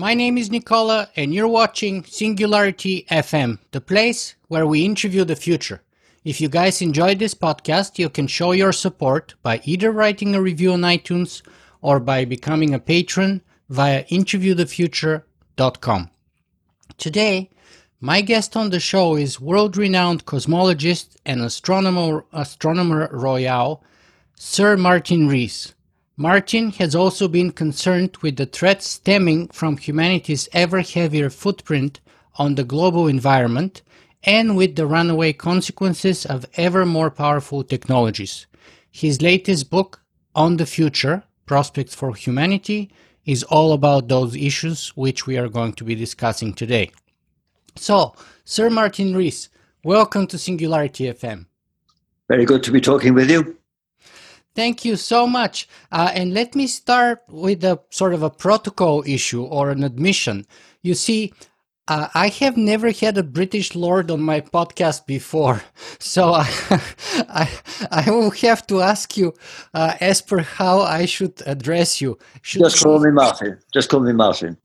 My name is Nikola, and you're watching Singularity FM, the place where we interview the future. If you guys enjoyed this podcast, you can show your support by either writing a review on iTunes or by becoming a patron via interviewthefuture.com. Today, my guest on the show is world renowned cosmologist and astronomer, astronomer royal, Sir Martin Rees. Martin has also been concerned with the threats stemming from humanity's ever heavier footprint on the global environment and with the runaway consequences of ever more powerful technologies. His latest book, On the Future Prospects for Humanity, is all about those issues which we are going to be discussing today. So, Sir Martin Rees, welcome to Singularity FM. Very good to be talking with you. Thank you so much. Uh, and let me start with a sort of a protocol issue or an admission. You see, uh, I have never had a British lord on my podcast before, so I, I, I will have to ask you uh, as per how I should address you. Should Just call me Martin. Just call me Martin.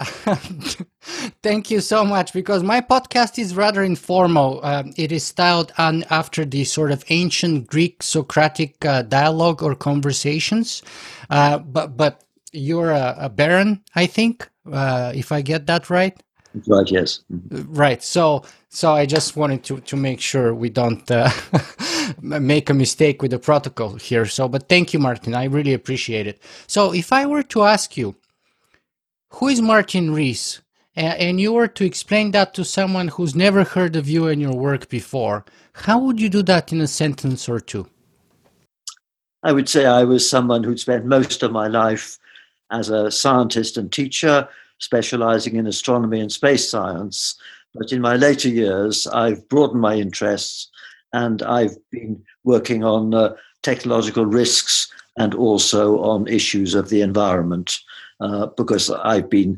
Thank you so much because my podcast is rather informal. Uh, it is styled on after the sort of ancient Greek Socratic uh, dialogue or conversations, uh, but but you're a, a baron, I think, uh, if I get that right. Right. Yes. Right. So, so I just wanted to to make sure we don't uh, make a mistake with the protocol here. So, but thank you, Martin. I really appreciate it. So, if I were to ask you, who is Martin Rees, and you were to explain that to someone who's never heard of you and your work before, how would you do that in a sentence or two? I would say I was someone who'd spent most of my life as a scientist and teacher specializing in astronomy and space science. But in my later years, I've broadened my interests and I've been working on uh, technological risks and also on issues of the environment uh, because I've been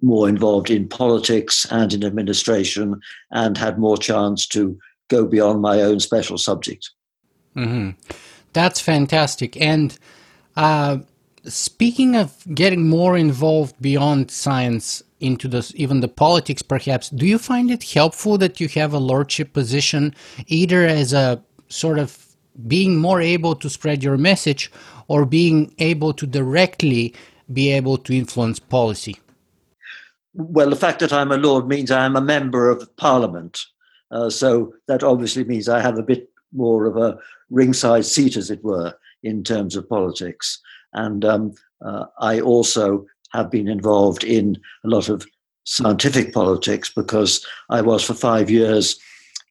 more involved in politics and in administration and had more chance to go beyond my own special subject. Mm-hmm. That's fantastic. And uh, speaking of getting more involved beyond science into the even the politics perhaps do you find it helpful that you have a lordship position either as a sort of being more able to spread your message or being able to directly be able to influence policy? Well the fact that i'm a lord means i'm a member of parliament. Uh, so that obviously means i have a bit more of a ringside seat as it were in terms of politics and um, uh, I also have been involved in a lot of scientific politics because I was for five years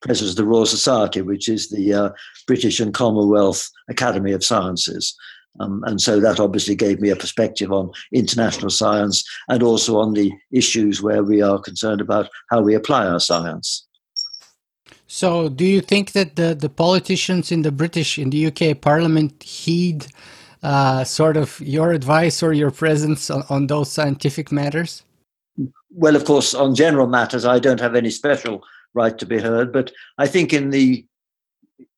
president of the Royal Society, which is the uh, British and Commonwealth Academy of Sciences. Um, and so that obviously gave me a perspective on international science and also on the issues where we are concerned about how we apply our science. So, do you think that the, the politicians in the British, in the UK Parliament, heed uh, sort of your advice or your presence on, on those scientific matters? Well, of course, on general matters, I don't have any special right to be heard, but I think in the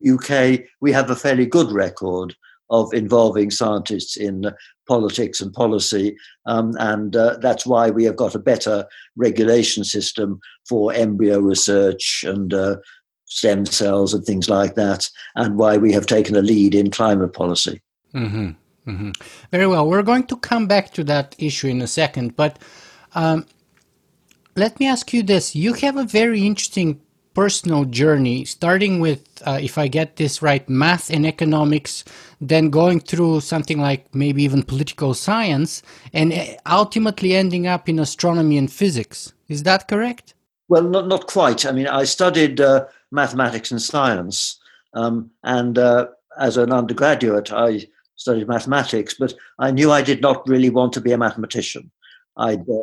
UK we have a fairly good record of involving scientists in politics and policy, um, and uh, that's why we have got a better regulation system for embryo research and uh, stem cells and things like that, and why we have taken a lead in climate policy. Mm-hmm. Mm-hmm. Very well. We're going to come back to that issue in a second, but um, let me ask you this. You have a very interesting personal journey, starting with, uh, if I get this right, math and economics, then going through something like maybe even political science, and uh, ultimately ending up in astronomy and physics. Is that correct? Well, not, not quite. I mean, I studied uh, mathematics and science, um, and uh, as an undergraduate, I studied mathematics, but I knew I did not really want to be a mathematician. I'd uh,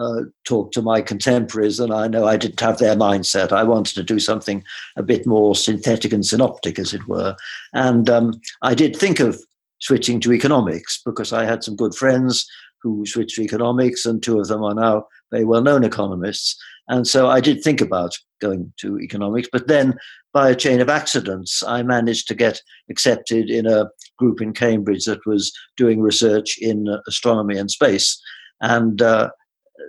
uh, talked to my contemporaries, and I know I didn't have their mindset. I wanted to do something a bit more synthetic and synoptic, as it were. And um, I did think of switching to economics because I had some good friends who switched to economics, and two of them are now very well known economists. And so I did think about going to economics. But then, by a chain of accidents, I managed to get accepted in a group in Cambridge that was doing research in astronomy and space. And uh,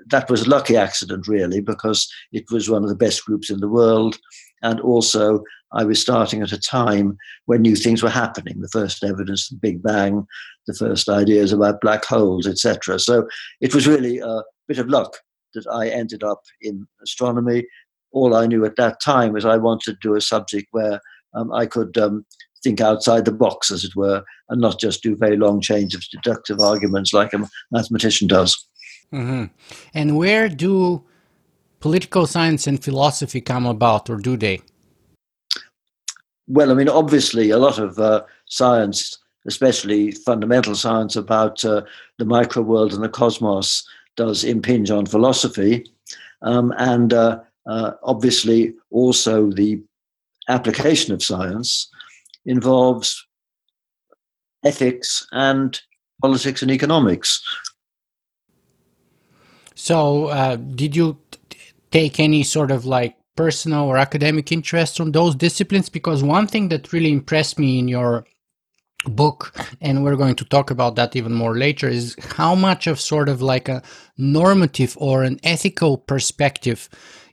that was a lucky accident, really, because it was one of the best groups in the world. And also, I was starting at a time when new things were happening the first evidence of the Big Bang, the first ideas about black holes, etc. So it was really a bit of luck that I ended up in astronomy. All I knew at that time was I wanted to do a subject where um, I could um, think outside the box, as it were, and not just do very long chains of deductive arguments like a mathematician does. Mm-hmm. And where do political science and philosophy come about, or do they? Well, I mean, obviously, a lot of uh, science, especially fundamental science about uh, the micro world and the cosmos, does impinge on philosophy. Um, and uh, uh obviously, also the application of science involves ethics and politics and economics. So, uh, did you t- take any sort of like personal or academic interest from those disciplines? Because one thing that really impressed me in your book, and we're going to talk about that even more later, is how much of sort of like a normative or an ethical perspective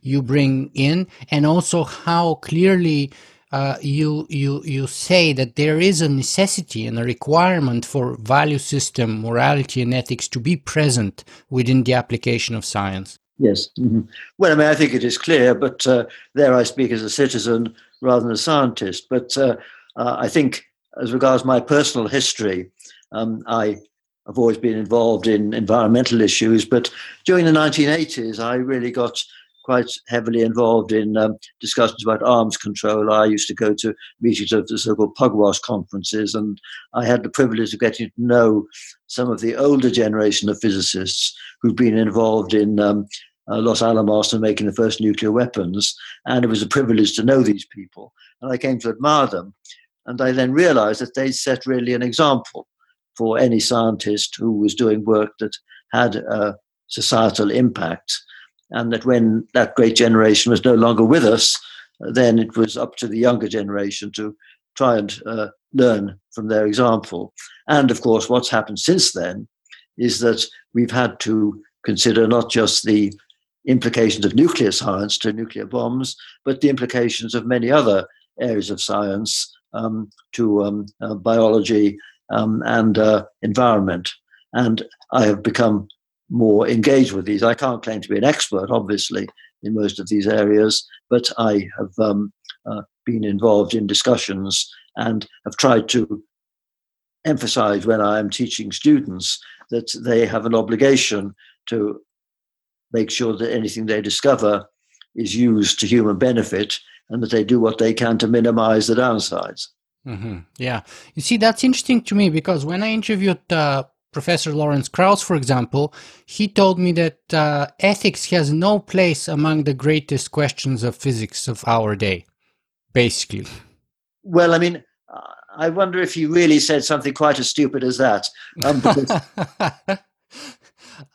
you bring in, and also how clearly uh, you you you say that there is a necessity and a requirement for value system, morality, and ethics to be present within the application of science. Yes. Mm-hmm. Well, I mean, I think it is clear, but uh, there I speak as a citizen rather than a scientist. But uh, uh I think, as regards my personal history, um, I have always been involved in environmental issues. But during the 1980s, I really got quite heavily involved in um, discussions about arms control. I used to go to meetings of the so-called Pugwash conferences, and I had the privilege of getting to know some of the older generation of physicists who've been involved in um, uh, Los Alamos and making the first nuclear weapons. And it was a privilege to know these people, and I came to admire them. And I then realized that they set really an example for any scientist who was doing work that had a societal impact and that when that great generation was no longer with us, then it was up to the younger generation to try and uh, learn from their example. And of course, what's happened since then is that we've had to consider not just the implications of nuclear science to nuclear bombs, but the implications of many other areas of science um, to um, uh, biology um, and uh, environment. And I have become more engaged with these. I can't claim to be an expert, obviously, in most of these areas, but I have um, uh, been involved in discussions and have tried to emphasize when I am teaching students that they have an obligation to make sure that anything they discover is used to human benefit and that they do what they can to minimize the downsides. Mm-hmm. Yeah. You see, that's interesting to me because when I interviewed uh, Professor Lawrence Krauss, for example, he told me that uh, ethics has no place among the greatest questions of physics of our day, basically. Well, I mean, I wonder if he really said something quite as stupid as that. Um, because...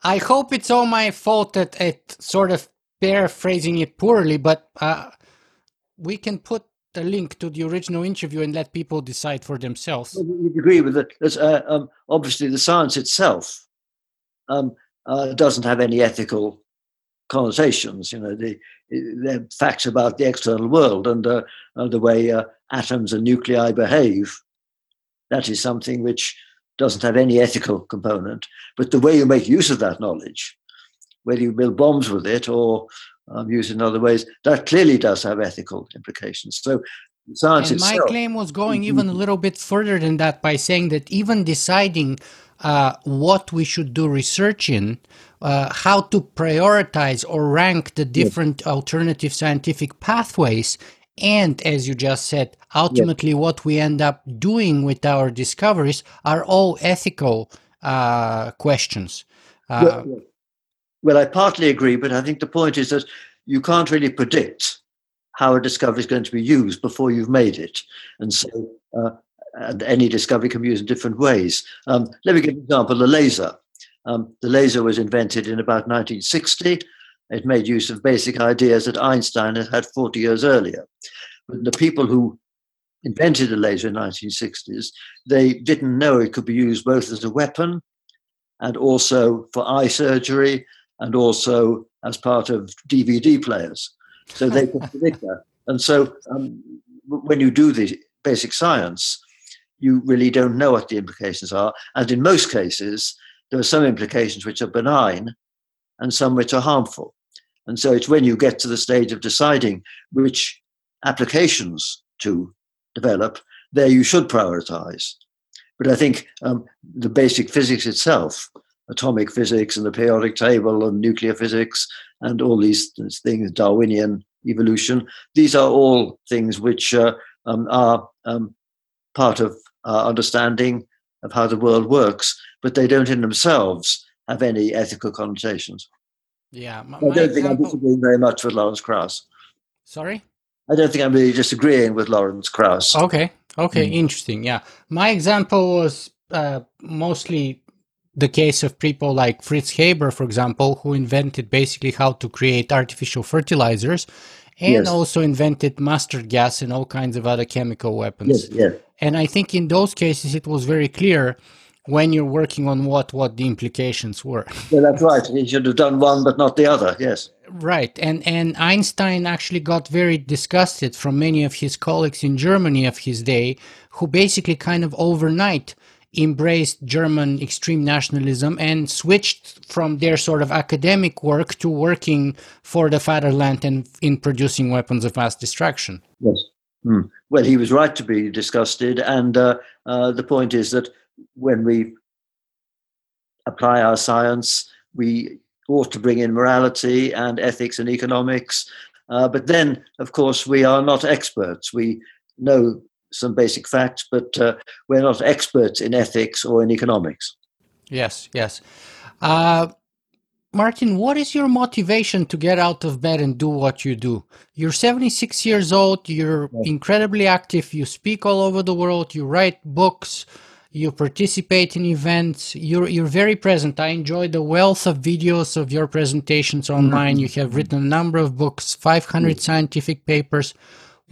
I hope it's all my fault that it sort of paraphrasing it poorly, but uh, we can put the link to the original interview and let people decide for themselves. You agree with it. Uh, um, obviously, the science itself um, uh, doesn't have any ethical connotations. You know, the, the facts about the external world and uh, the way uh, atoms and nuclei behave. That is something which doesn't have any ethical component. But the way you make use of that knowledge, whether you build bombs with it or um, used in other ways, that clearly does have ethical implications. So science and itself, my claim was going even a little bit further than that by saying that even deciding uh, what we should do research in, uh, how to prioritize or rank the different yes. alternative scientific pathways, and as you just said, ultimately yes. what we end up doing with our discoveries are all ethical uh, questions. Uh, yes, well, I partly agree, but I think the point is that you can't really predict how a discovery is going to be used before you've made it. And so, uh, and any discovery can be used in different ways. Um, let me give an example the laser. Um, the laser was invented in about 1960. it made use of basic ideas that Einstein had had 40 years earlier. But the people who invented the laser in the 1960s, they didn't know it could be used both as a weapon and also for eye surgery and also as part of DVD players. So they can predict that. And so um, when you do the basic science, you really don't know what the implications are. And in most cases, there are some implications which are benign and some which are harmful. And so it's when you get to the stage of deciding which applications to develop, there you should prioritize. But I think um, the basic physics itself, atomic physics and the periodic table and nuclear physics and all these things, Darwinian evolution, these are all things which uh, um, are um, part of our understanding of how the world works, but they don't in themselves have any ethical connotations. Yeah, my, I don't think example... I'm disagreeing very much with Lawrence Krauss. Sorry? I don't think I'm really disagreeing with Lawrence Krauss. Okay, okay, mm. interesting. Yeah, my example was uh, mostly the case of people like Fritz Haber, for example, who invented basically how to create artificial fertilizers and yes. also invented mustard gas and all kinds of other chemical weapons. Yes, yes. And I think in those cases it was very clear when you're working on what what the implications were. Yeah, that's right. He should have done one but not the other. Yes. Right. And and Einstein actually got very disgusted from many of his colleagues in Germany of his day who basically kind of overnight embraced German extreme nationalism and switched from their sort of academic work to working for the fatherland and in producing weapons of mass destruction. Yes. Hmm. Well, he was right to be disgusted. And uh, uh, the point is that when we apply our science, we ought to bring in morality and ethics and economics. Uh, but then, of course, we are not experts. We know some basic facts, but uh, we're not experts in ethics or in economics. Yes, yes. Uh, Martin, what is your motivation to get out of bed and do what you do? You're 76 years old, you're yes. incredibly active, you speak all over the world, you write books, you participate in events you're you're very present i enjoy the wealth of videos of your presentations online you have written a number of books 500 scientific papers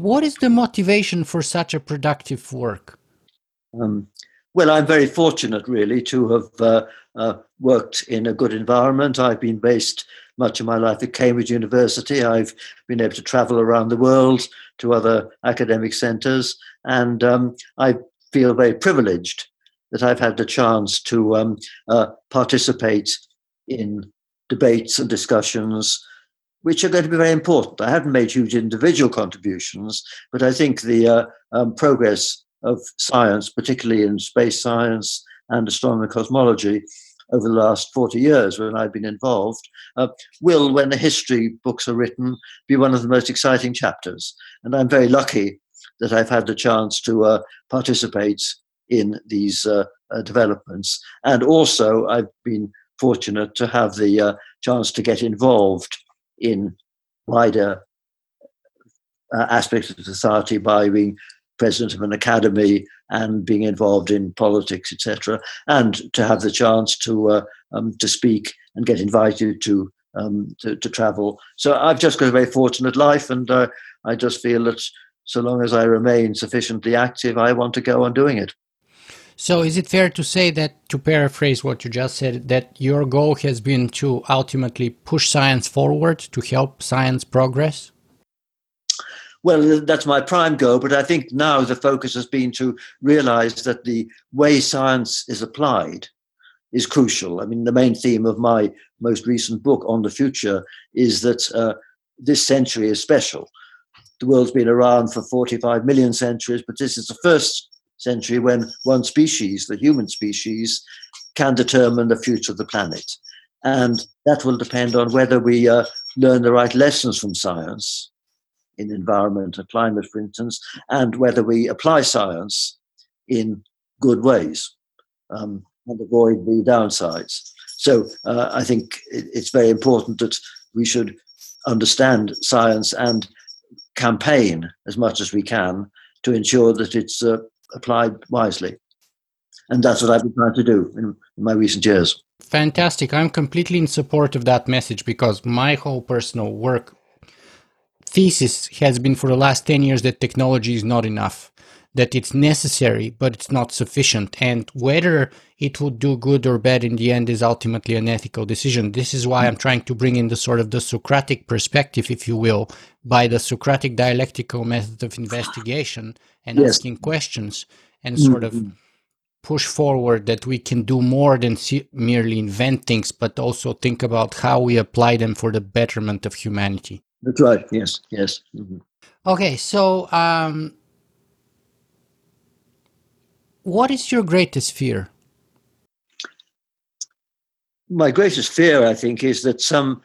what is the motivation for such a productive work? Um, well i'm very fortunate really to have uh, uh, worked in a good environment. I've been based much of my life at cambridge university. I've been able to travel around the world to other academic centers and um, i feel very privileged that I've had the chance to um, uh, participate in debates and discussions, which are going to be very important. I haven't made huge individual contributions, but I think the uh, um, progress of science, particularly in space science and astronomy and cosmology, over the last 40 years when I've been involved, uh, will, when the history books are written, be one of the most exciting chapters. And I'm very lucky that I've had the chance to uh, participate in these uh, uh, developments. And also, I've been fortunate to have the uh, chance to get involved in wider uh, aspects of society by being president of an academy and being involved in politics, etc., and to have the chance to uh, um, to speak and get invited to, um, to, to travel. So I've just got a very fortunate life, and uh, I just feel that so long as I remain sufficiently active, I want to go on doing it. So, is it fair to say that, to paraphrase what you just said, that your goal has been to ultimately push science forward to help science progress? Well, that's my prime goal, but I think now the focus has been to realize that the way science is applied is crucial. I mean, the main theme of my most recent book on the future is that uh, this century is special. The world's been around for 45 million centuries, but this is the first century when one species, the human species, can determine the future of the planet. And that will depend on whether we uh, learn the right lessons from science in environment and climate, for instance, and whether we apply science in good ways um, and avoid the downsides. So uh, I think it's very important that we should understand science and campaign as much as we can to ensure that it's uh, applied wisely. And that's what I've been trying to do in, in my recent years. fantastic. I'm completely in support of that message because my whole personal work thesis has been for the last 10 years that technology is not enough, that it's necessary, but it's not sufficient. And whether it would do good or bad in the end is ultimately an ethical decision. This is why I'm trying to bring in the sort of the Socratic perspective, if you will, by the Socratic dialectical method of investigation and yes. asking questions and sort mm-hmm. of push forward that we can do more than see, merely invent things, but also think about how we apply them for the betterment of humanity. That's right. Yes. Yes. Mm-hmm. Okay. So, um, what is your greatest fear? My greatest fear, I think, is that some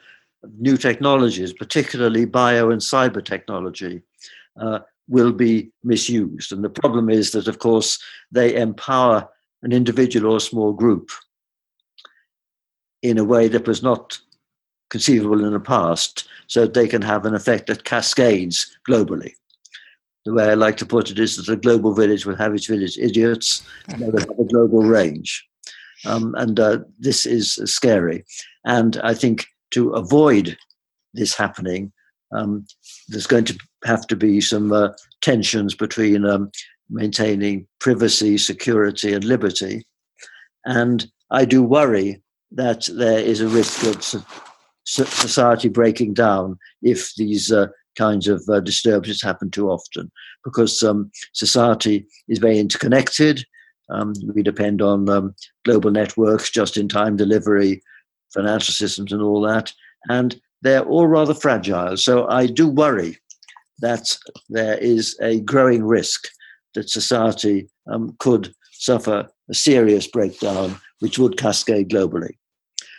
new technologies, particularly bio and cyber technology, uh, will be misused. And the problem is that, of course, they empower an individual or small group in a way that was not conceivable in the past, so they can have an effect that cascades globally. The way I like to put it is that a global village will have its village idiots, and have a global range. Um, and uh, this is scary. And I think to avoid this happening, um, there's going to have to be some uh, tensions between um, maintaining privacy, security, and liberty. And I do worry that there is a risk of society breaking down if these uh, kinds of uh, disturbances happen too often, because um, society is very interconnected. Um, we depend on um, global networks, just in time delivery, financial systems, and all that. And they're all rather fragile. So I do worry that there is a growing risk that society um, could suffer a serious breakdown, which would cascade globally.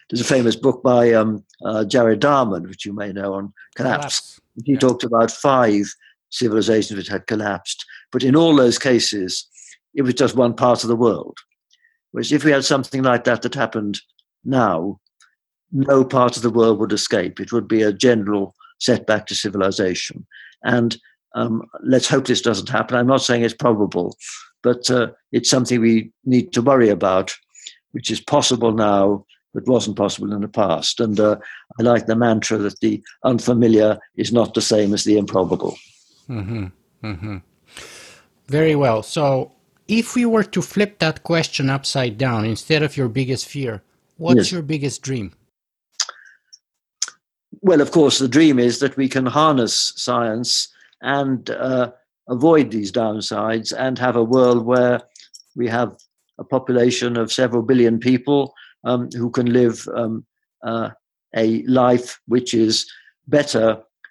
There's a famous book by um, uh, Jared Diamond, which you may know, on collapse. He yeah. talked about five civilizations which had collapsed. But in all those cases, it was just one part of the world. Whereas if we had something like that that happened now, no part of the world would escape. It would be a general setback to civilization. And um, let's hope this doesn't happen. I'm not saying it's probable, but uh, it's something we need to worry about, which is possible now, but wasn't possible in the past. And uh, I like the mantra that the unfamiliar is not the same as the improbable. Mm-hmm. Mm-hmm. Very well. So, if we were to flip that question upside down, instead of your biggest fear, what's yes. your biggest dream? well, of course, the dream is that we can harness science and uh, avoid these downsides and have a world where we have a population of several billion people um, who can live um, uh, a life which is better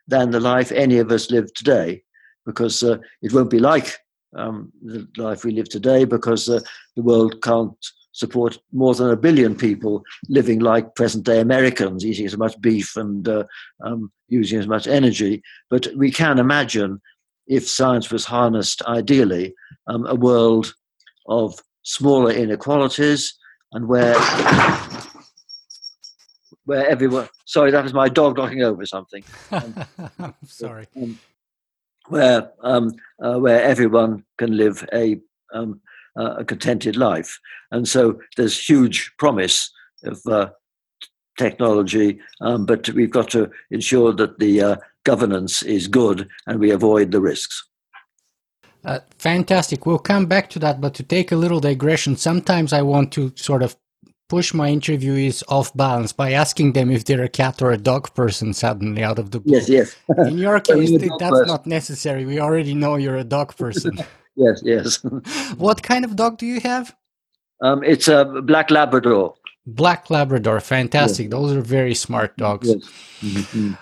than the life any of us live today, because uh, it won't be like um, the life we live today, because uh, the world can't support more than a billion people living like present day Americans, eating as much beef and uh, um, using as much energy. But we can imagine, if science was harnessed ideally, um, a world of smaller inequalities and where where everyone sorry that was my dog knocking over something um, sorry um, where um, uh, where everyone can live a um, uh, a contented life. And so there's huge promise of uh, technology, um, but we've got to ensure that the uh, governance is good and we avoid the risks. Uh, fantastic. We'll come back to that, but to take a little digression, sometimes I want to sort of push my interviewees off balance by asking them if they're a cat or a dog person suddenly out of the blue. Yes, yes. In your case, that's person. not necessary. We already know you're a dog person. yes, yes. what kind of dog do you have? Um, it's a black Labrador. Black Labrador, fantastic. Yes. Those are very smart dogs. Yes. Mm-hmm.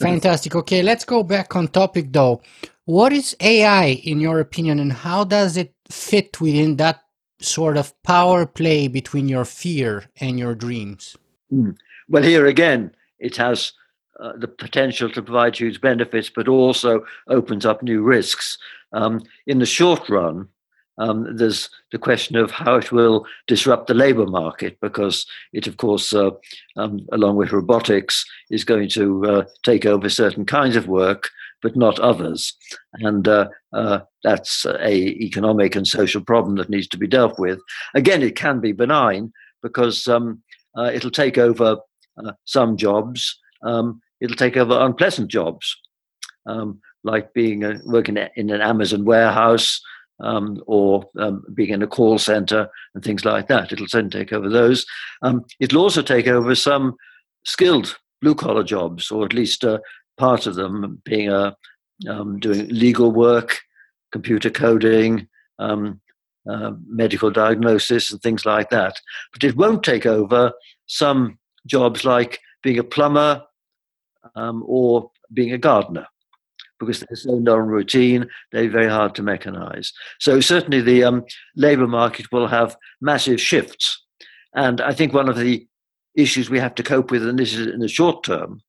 Fantastic. Okay, let's go back on topic though. What is AI in your opinion, and how does it fit within that sort of power play between your fear and your dreams? Mm. Well, here again, it has uh, the potential to provide huge benefits, but also opens up new risks. Um, in the short run, um, there's the question of how it will disrupt the labor market because it, of course, uh, um, along with robotics, is going to uh, take over certain kinds of work, but not others. And uh, uh that's a economic and social problem that needs to be dealt with. Again, it can be benign because um, uh, it'll take over uh, some jobs. Um, it'll take over unpleasant jobs, um, like being a, working in an Amazon warehouse um, or um, being in a call center and things like that. It'll soon take over those. Um, it'll also take over some skilled blue collar jobs, or at least uh, part of them, being um, doing legal work, computer coding, um, uh, medical diagnosis, and things like that. But it won't take over some jobs like being a plumber um, or being a gardener because they're so non-routine, they're very hard to mechanize. So certainly the um, labor market will have massive shifts. And I think one of the issues we have to cope with, and this is in the short term,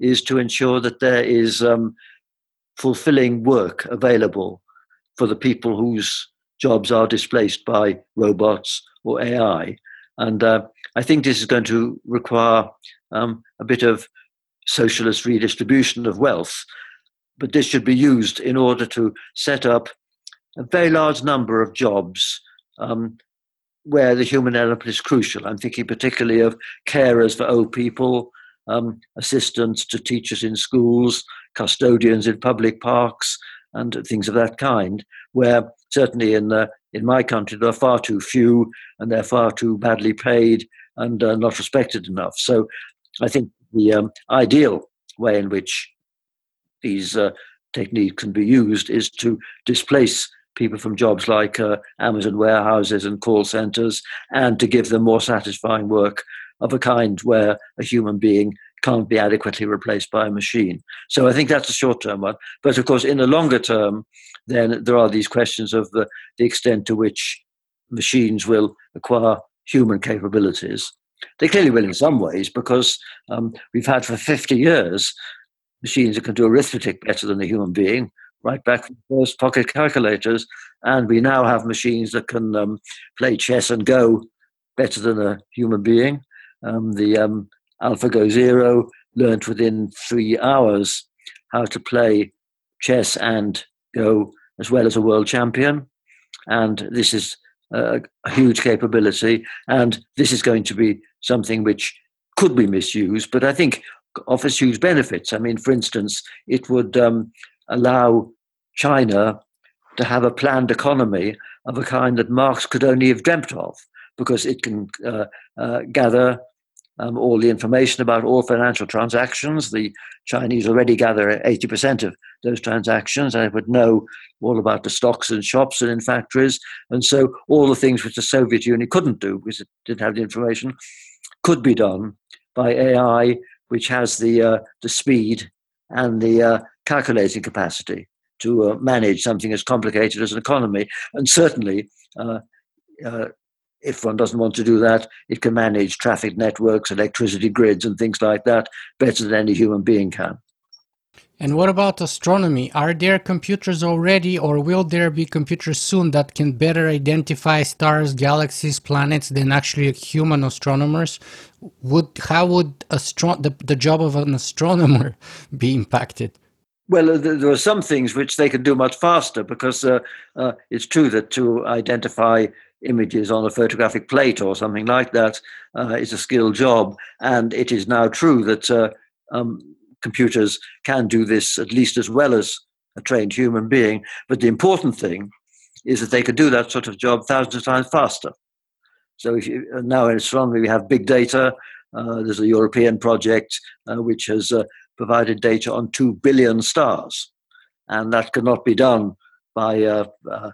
is to ensure that there is um, fulfilling work available for the people whose jobs are displaced by robots or AI. And uh, I think this is going to require um, a bit of socialist redistribution of wealth but this should be used in order to set up a very large number of jobs um, where the human element is crucial. I'm thinking particularly of carers for old people, um, assistants to teachers in schools, custodians in public parks, and things of that kind, where certainly in, in my country there are far too few and they're far too badly paid and uh, not respected enough. So I think the um, ideal way in which these uh, techniques can be used is to displace people from jobs like uh, Amazon warehouses and call centers and to give them more satisfying work of a kind where a human being can't be adequately replaced by a machine. So I think that's a short term one. But of course, in the longer term, then there are these questions of the, the extent to which machines will acquire human capabilities. They clearly will in some ways because um, we've had for 50 years machines that can do arithmetic better than a human being, right back from the first pocket calculators. And we now have machines that can um, play chess and Go better than a human being. Um, the um, AlphaGo Zero learned within three hours how to play chess and Go as well as a world champion. And this is a, a huge capability. And this is going to be something which could be misused. But I think offers huge benefits. I mean, for instance, it would um, allow China to have a planned economy of a kind that Marx could only have dreamt of, because it can uh, uh, gather um, all the information about all financial transactions. The Chinese already gather 80% of those transactions. and would know all about the stocks and shops and in factories. And so all the things which the Soviet Union couldn't do because it didn't have the information could be done by AI which has the uh, the speed and the uh, calculating capacity to uh, manage something as complicated as an economy. And certainly, uh, uh, if one doesn't want to do that, it can manage traffic networks, electricity grids, and things like that better than any human being can. And what about astronomy? Are there computers already, or will there be computers soon that can better identify stars, galaxies, planets than actually human astronomers? Would how would astro- the, the job of an astronomer be impacted? Well, there are some things which they can do much faster because uh, uh, it's true that to identify images on a photographic plate or something like that uh, is a skilled job, and it is now true that uh, um, computers can do this at least as well as a trained human being. But the important thing is that they can do that sort of job thousands of times faster. So if you, uh, now in astronomy we have big data. Uh, there's a European project uh, which has uh, provided data on two billion stars, and that cannot be done by uh, uh,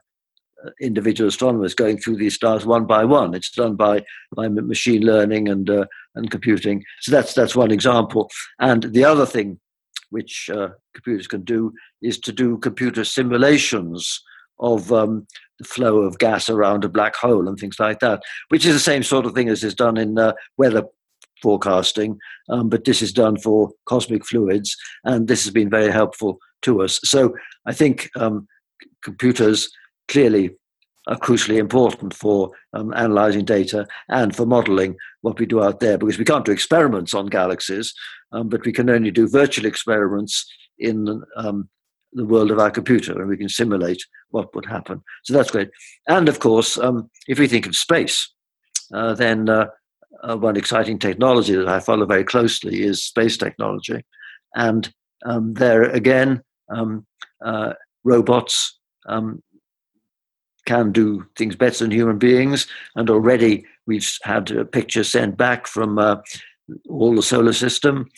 individual astronomers going through these stars one by one. It's done by by machine learning and uh, and computing. So that's that's one example. And the other thing which uh, computers can do is to do computer simulations of um, the flow of gas around a black hole and things like that, which is the same sort of thing as is done in uh, weather forecasting, um, but this is done for cosmic fluids, and this has been very helpful to us. So I think um, computers clearly are crucially important for um, analyzing data and for modeling what we do out there because we can't do experiments on galaxies, um, but we can only do virtual experiments in um, the world of our computer and we can simulate what would happen. So that's great. And of course, um, if we think of space, uh, then uh, uh, one exciting technology that I follow very closely is space technology. And um, there again, um, uh, robots um, can do things better than human beings. And already we've had a picture sent back from uh, all the solar system,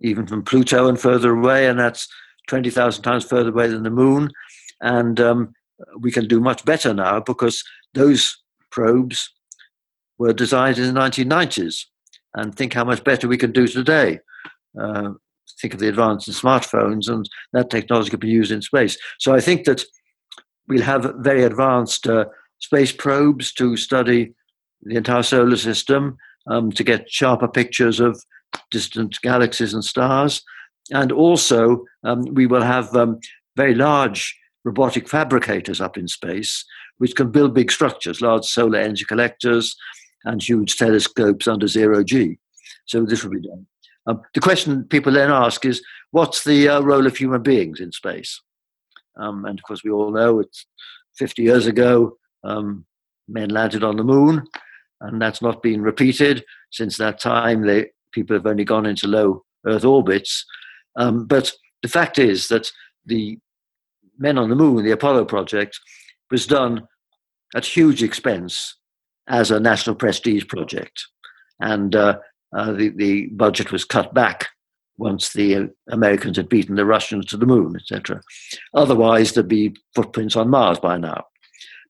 even from Pluto and further away, and that's 20,000 times further away than the moon. And um, we can do much better now because those probes were designed in the 1990s. And think how much better we can do today. Uh, think of the advance in smartphones, and that technology can be used in space. So I think that we'll have very advanced uh, space probes to study the entire solar system, um, to get sharper pictures of distant galaxies and stars. And also, um, we will have um, very large robotic fabricators up in space, which can build big structures, large solar energy collectors, and huge telescopes under zero G. So this will be done. Um, the question people then ask is, what's the uh, role of human beings in space? Um, and of course, we all know it's 50 years ago, um, men landed on the moon, and that's not been repeated. Since that time, they, people have only gone into low Earth orbits. Um, but the fact is that the men on the moon, the Apollo project, was done at huge expense as a national prestige project. And uh, uh, the, the budget was cut back once the Americans had beaten the Russians to the moon, etc. Otherwise, there'd be footprints on Mars by now.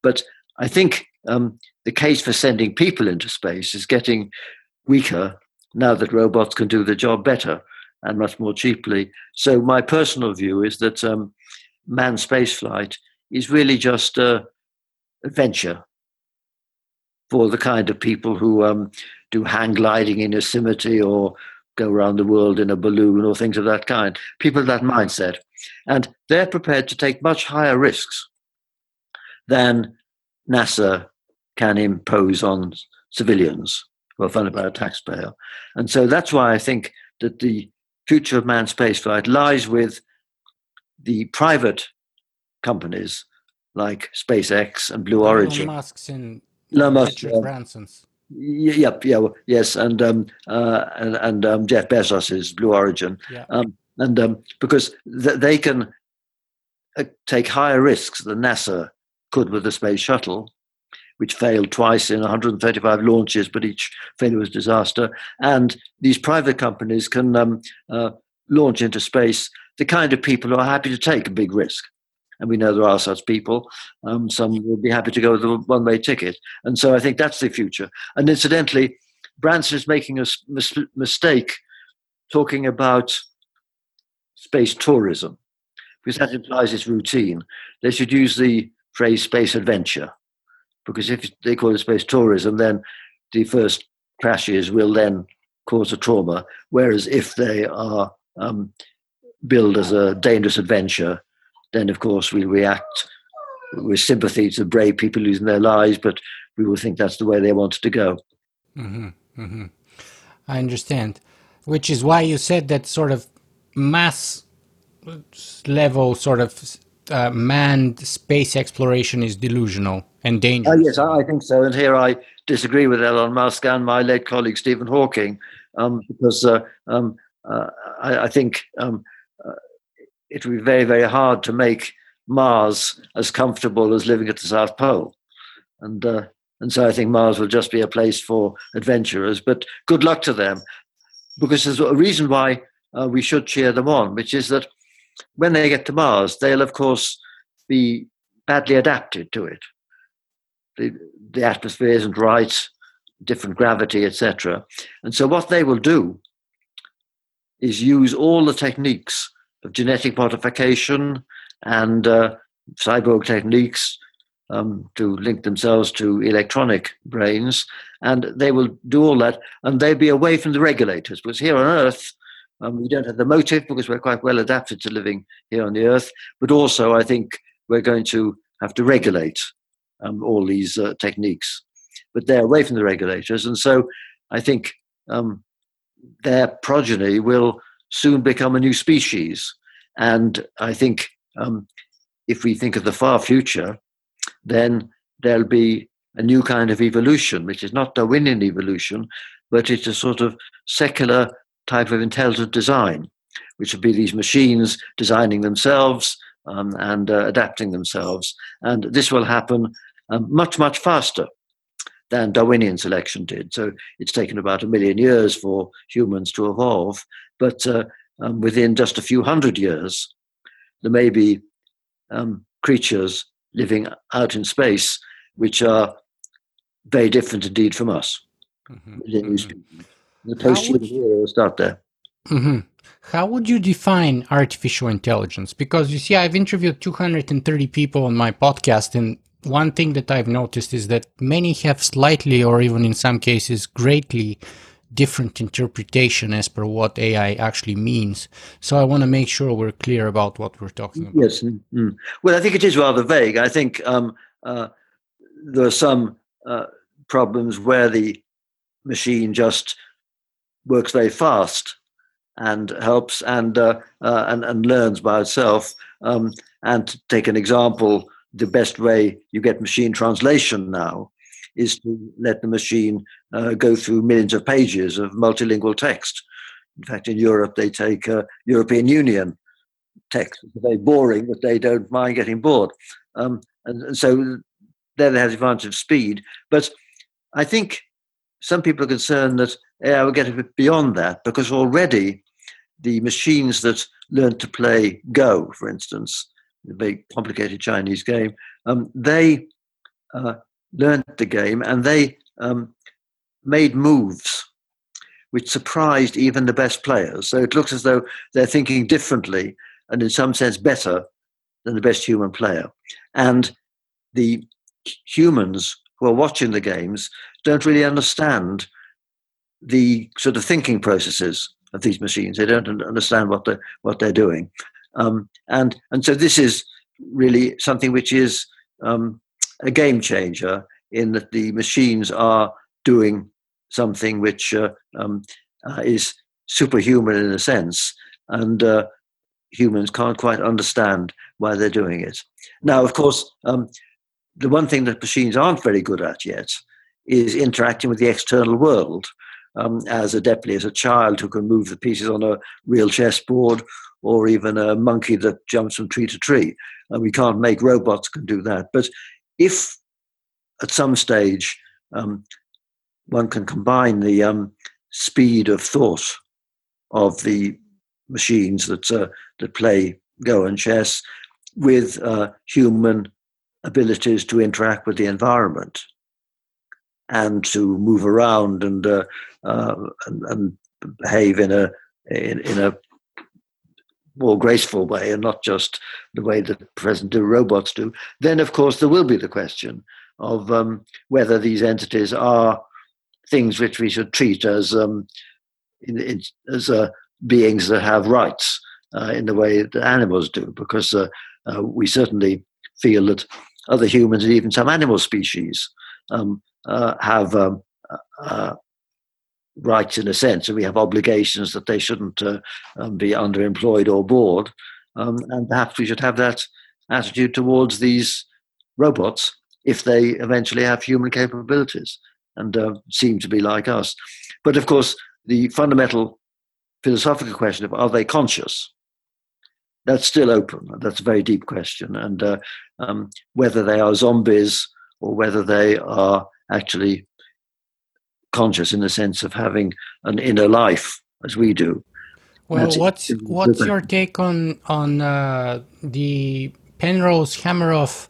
But I think um, the case for sending people into space is getting weaker now that robots can do the job better and much more cheaply. So my personal view is that um, manned spaceflight is really just a adventure for the kind of people who um, do hang gliding in Yosemite or go around the world in a balloon or things of that kind. People of that mindset. And they're prepared to take much higher risks than NASA can impose on civilians who are funded by a taxpayer. And so that's why I think that the future of manned spaceflight lies with the private companies like SpaceX and Blue Origin. Elon Musk's and Elon Musk, Patrick Branson's. Yep, yeah, yes, and um, uh, and, and um, Jeff Bezos's Blue Origin, Yeah. um, and um, because th- they can uh, take higher risks than NASA could with the space shuttle, which failed twice in 135 launches, but each failure was a disaster. And these private companies can um, uh, launch into space the kind of people who are happy to take a big risk. And we know there are such people. Um, some would be happy to go with a one way ticket. And so I think that's the future. And incidentally, Branson is making a mis- mistake talking about space tourism, because that implies it's routine. They should use the phrase space adventure, because if they call it space tourism, then the first crashes will then cause a trauma. Whereas if they are um, billed as a dangerous adventure, then of course we react with sympathy to brave people losing their lives, but we will think that's the way they wanted to go. hmm hmm I understand. Which is why you said that sort of mass level, sort of uh, manned space exploration is delusional and dangerous. yes, I think so. And here I disagree with Elon Musk and my late colleague Stephen Hawking, um, because uh, um, uh, I, I think um, it would be very, very hard to make Mars as comfortable as living at the South Pole. And, uh, and so I think Mars will just be a place for adventurers. But good luck to them, because there's a reason why uh, we should cheer them on, which is that when they get to Mars, they'll, of course, be badly adapted to it the, the atmosphere isn't right, different gravity, etc. And so what they will do is use all the techniques of genetic modification and uh, cyborg techniques um, to link themselves to electronic brains, and they will do all that, and they'll be away from the regulators. Because here on Earth, um, we don't have the motive because we're quite well adapted to living here on the Earth, but also I think we're going to have to regulate um, all these uh, techniques. But they're away from the regulators, and so I think um, their progeny will soon become a new species. And I think um, if we think of the far future, then there'll be a new kind of evolution, which is not Darwinian evolution, but it's a sort of secular type of intelligent design, which would be these machines designing themselves um, and uh, adapting themselves. And this will happen um, much, much faster than Darwinian selection did. So it's taken about a million years for humans to evolve, but uh, um, within just a few hundred years, there may be um, creatures living out in space which are very different indeed from us. Mm-hmm. Mm-hmm. The post-human era will start there. Mm-hmm. How would you define artificial intelligence? Because you see, I've interviewed 230 people on my podcast, and one thing that I've noticed is that many have slightly, or even in some cases, greatly different interpretation as per what AI actually means. So I want to make sure we're clear about what we're talking about. Yes. Mm-hmm. Well, I think it is rather vague. I think um, uh, there are some uh, problems where the machine just works very fast and helps and uh, uh, and, and learns by itself. Um, and to take an example, the best way you get machine translation now is to let the machine uh, go through millions of pages of multilingual text. In fact, in Europe, they take uh, European Union text. It's very boring, but they don't mind getting bored. Um, and, and, so there they have the advantage of speed. But I think some people are concerned that AI will get a bit beyond that because already the machines that learn to play Go, for instance, a very complicated Chinese game, um, they uh, learned the game and they um, made moves which surprised even the best players. So it looks as though they're thinking differently and in some sense better than the best human player. And the humans who are watching the games don't really understand the sort of thinking processes of these machines. They don't understand what they're, what they're doing. Um, and, and so this is really something which is um, a game changer in that the machines are doing something which uh, um, uh, is superhuman in a sense, and uh, humans can't quite understand why they're doing it. Now, of course, um, the one thing that machines aren't very good at yet is interacting with the external world. Um, as adeptly as a child who can move the pieces on a real chessboard, or even a monkey that jumps from tree to tree. And we can't make robots can do that. But if at some stage um, one can combine the um, speed of thought of the machines that uh, that play Go and chess with uh, human abilities to interact with the environment and to move around and uh, uh, and, and, behave in a in, in, a more graceful way and not just the way that present day robots do, then of course there will be the question of um, whether these entities are things which we should treat as um, in, in, as uh, beings that have rights uh, in the way that animals do, because uh, uh we certainly feel that other humans and even some animal species um, uh, have um, uh, rights in a sense, and we have obligations that they shouldn't um, be underemployed or bored. Um, and perhaps we should have that attitude towards these robots if they eventually have human capabilities and uh, seem to be like us. But of course, the fundamental philosophical question of are they conscious? That's still open. That's a very deep question. And uh, um, whether they are zombies or whether they are actually conscious in the sense of having an inner life as we do. Well, what's what's your take on on uh, the Penrose Hameroff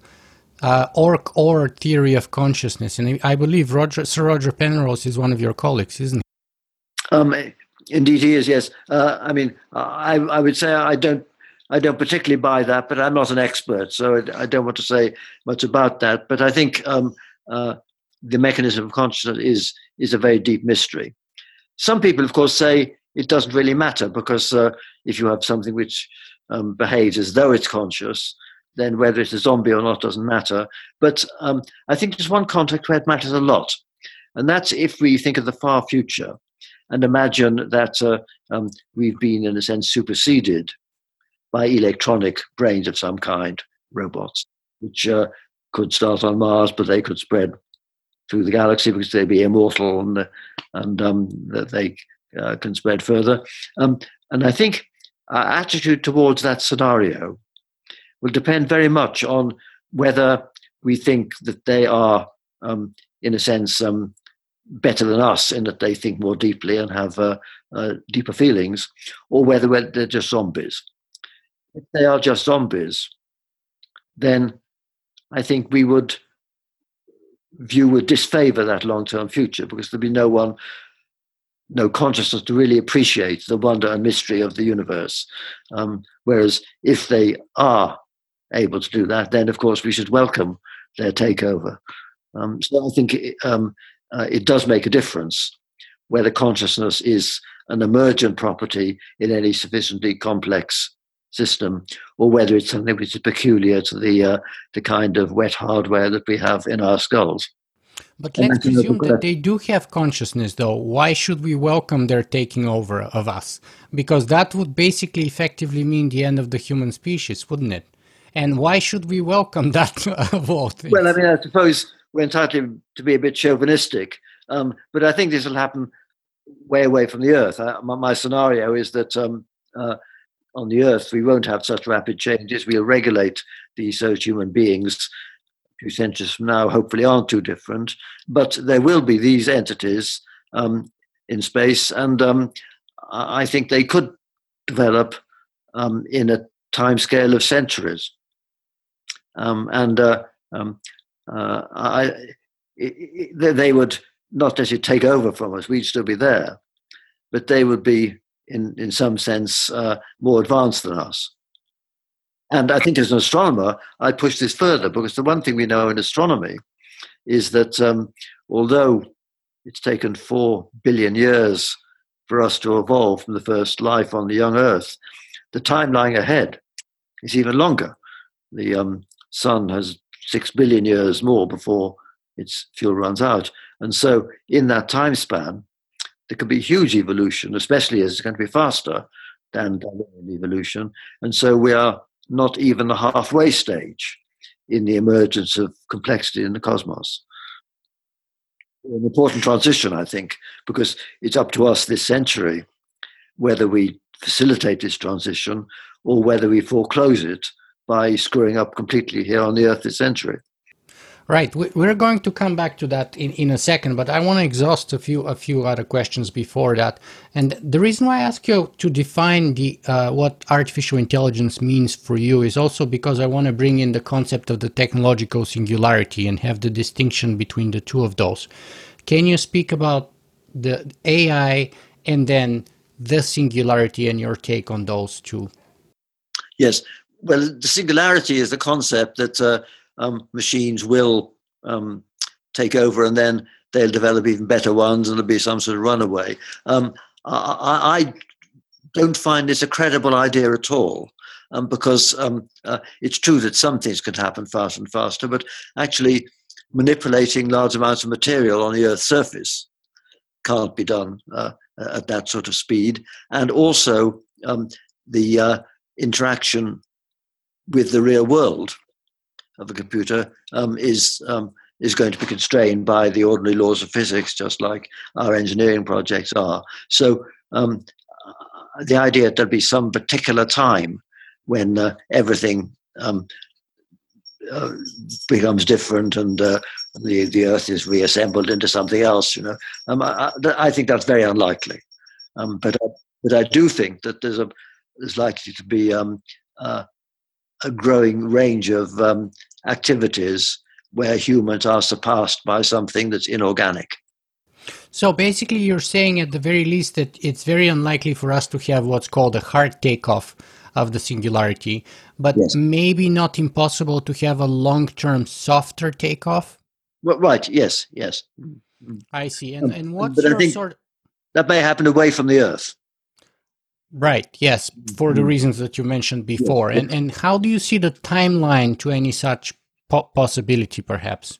uh, Orch OR theory of consciousness. And I believe Roger, Sir Roger Penrose is one of your colleagues, isn't he? Um, indeed, he is. Yes. Uh, I mean, I, I would say I don't. I don't particularly buy that, but I'm not an expert, so I, I don't want to say much about that. But I think um, uh, the mechanism of consciousness is is a very deep mystery. Some people, of course, say it doesn't really matter because uh, if you have something which um, behaves as though it's conscious, then whether it's a zombie or not doesn't matter. But um, I think there's one context where it matters a lot, and that's if we think of the far future and imagine that uh, um, we've been, in a sense, superseded by electronic brains of some kind, robots, which uh, could start on Mars, but they could spread through the galaxy because they'd be immortal and and um, that they uh, can spread further. Um, and I think our attitude towards that scenario will depend very much on whether we think that they are, um, in a sense, um, better than us in that they think more deeply and have uh, uh, deeper feelings, or whether they're just zombies. If they are just zombies, then I think we would view would disfavor that long term future because there'd be no one, no consciousness to really appreciate the wonder and mystery of the universe. Um, whereas if they are able to do that, then of course we should welcome their takeover. Um, so I think it, um, uh, it does make a difference whether consciousness is an emergent property in any sufficiently complex system, or whether it's something which is peculiar to the uh, the kind of wet hardware that we have in our skulls. But let's presume that they do have consciousness, though. Why should we welcome their taking over of us? Because that would basically effectively mean the end of the human species, wouldn't it? And why should we welcome that of all things? Well, I mean, I suppose we're entitled to be a bit chauvinistic, um, but I think this will happen way away from the Earth. I, my, my, scenario is that um, uh, on the earth, we won't have such rapid changes. We'll regulate these so human beings a few centuries from now, hopefully, aren't too different. But there will be these entities um, in space, and um, I think they could develop um, in a time scale of centuries. Um, and uh, um, uh, I, it, it, they would not necessarily take over from us, we'd still be there, but they would be in, in some sense, uh, more advanced than us. And I think as an astronomer, I push this further because the one thing we know in astronomy is that um, although it's taken four billion years for us to evolve from the first life on the young Earth, the time lying ahead is even longer. The um, sun has six billion years more before its fuel runs out. And so, in that time span, there could be huge evolution, especially as it's going to be faster than Darwinian evolution. And so we are not even the halfway stage in the emergence of complexity in the cosmos. An important transition, I think, because it's up to us this century whether we facilitate this transition or whether we foreclose it by screwing up completely here on the Earth this century. Right, we're going to come back to that in, in a second, but I want to exhaust a few a few other questions before that. And the reason why I ask you to define the uh, what artificial intelligence means for you is also because I want to bring in the concept of the technological singularity and have the distinction between the two of those. Can you speak about the AI and then the singularity and your take on those two? Yes, well, the singularity is the concept that. Uh, um, machines will um, take over and then they'll develop even better ones and there'll be some sort of runaway. Um, I, I, don't find this a credible idea at all. Um, because um, uh, it's true that some things can happen faster and faster, but actually manipulating large amounts of material on the Earth's surface can't be done uh, at that sort of speed. And also um, the uh, interaction with the real world of a computer um, is um, is going to be constrained by the ordinary laws of physics, just like our engineering projects are. So um, uh, the idea that there'll be some particular time when uh, everything um, uh, becomes different and uh, the the Earth is reassembled into something else, you know, um, I, I, think that's very unlikely. Um, but but I do think that there's a there's likely to be um, uh, a growing range of um, activities where humans are surpassed by something that's inorganic. So basically, you're saying at the very least that it's very unlikely for us to have what's called a hard takeoff of the singularity, but yes. maybe not impossible to have a long term softer takeoff? Well, right, yes, yes. I see. And, um, and what's your sort of... That may happen away from the Earth. Right. Yes, for the mm-hmm. reasons that you mentioned before. And and how do you see the timeline to any such po- possibility, perhaps?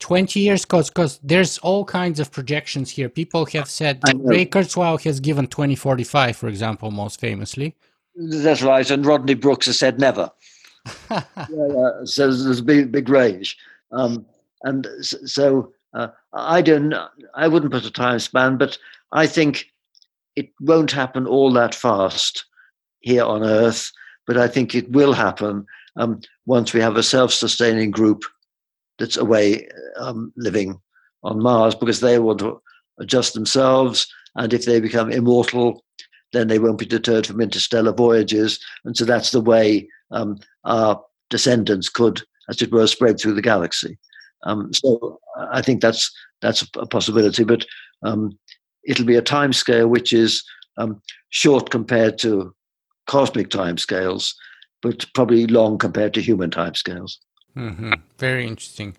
20 years because because there's all kinds of projections here people have said ray kurzweil has given 2045 for example most famously that's right and rodney brooks has said never yeah, yeah. so there's a big, big range um, and so uh, I don't. I wouldn't put a time span, but I think it won't happen all that fast here on Earth. But I think it will happen um, once we have a self-sustaining group that's away um, living on Mars, because they to adjust themselves, and if they become immortal, then they won't be deterred from interstellar voyages. And so that's the way um, our descendants could, as it were, spread through the galaxy. Um, so I think that's that's a possibility, but um, it'll be a time scale which is um, short compared to cosmic time scales, but probably long compared to human time scales. Mm-hmm. Very interesting.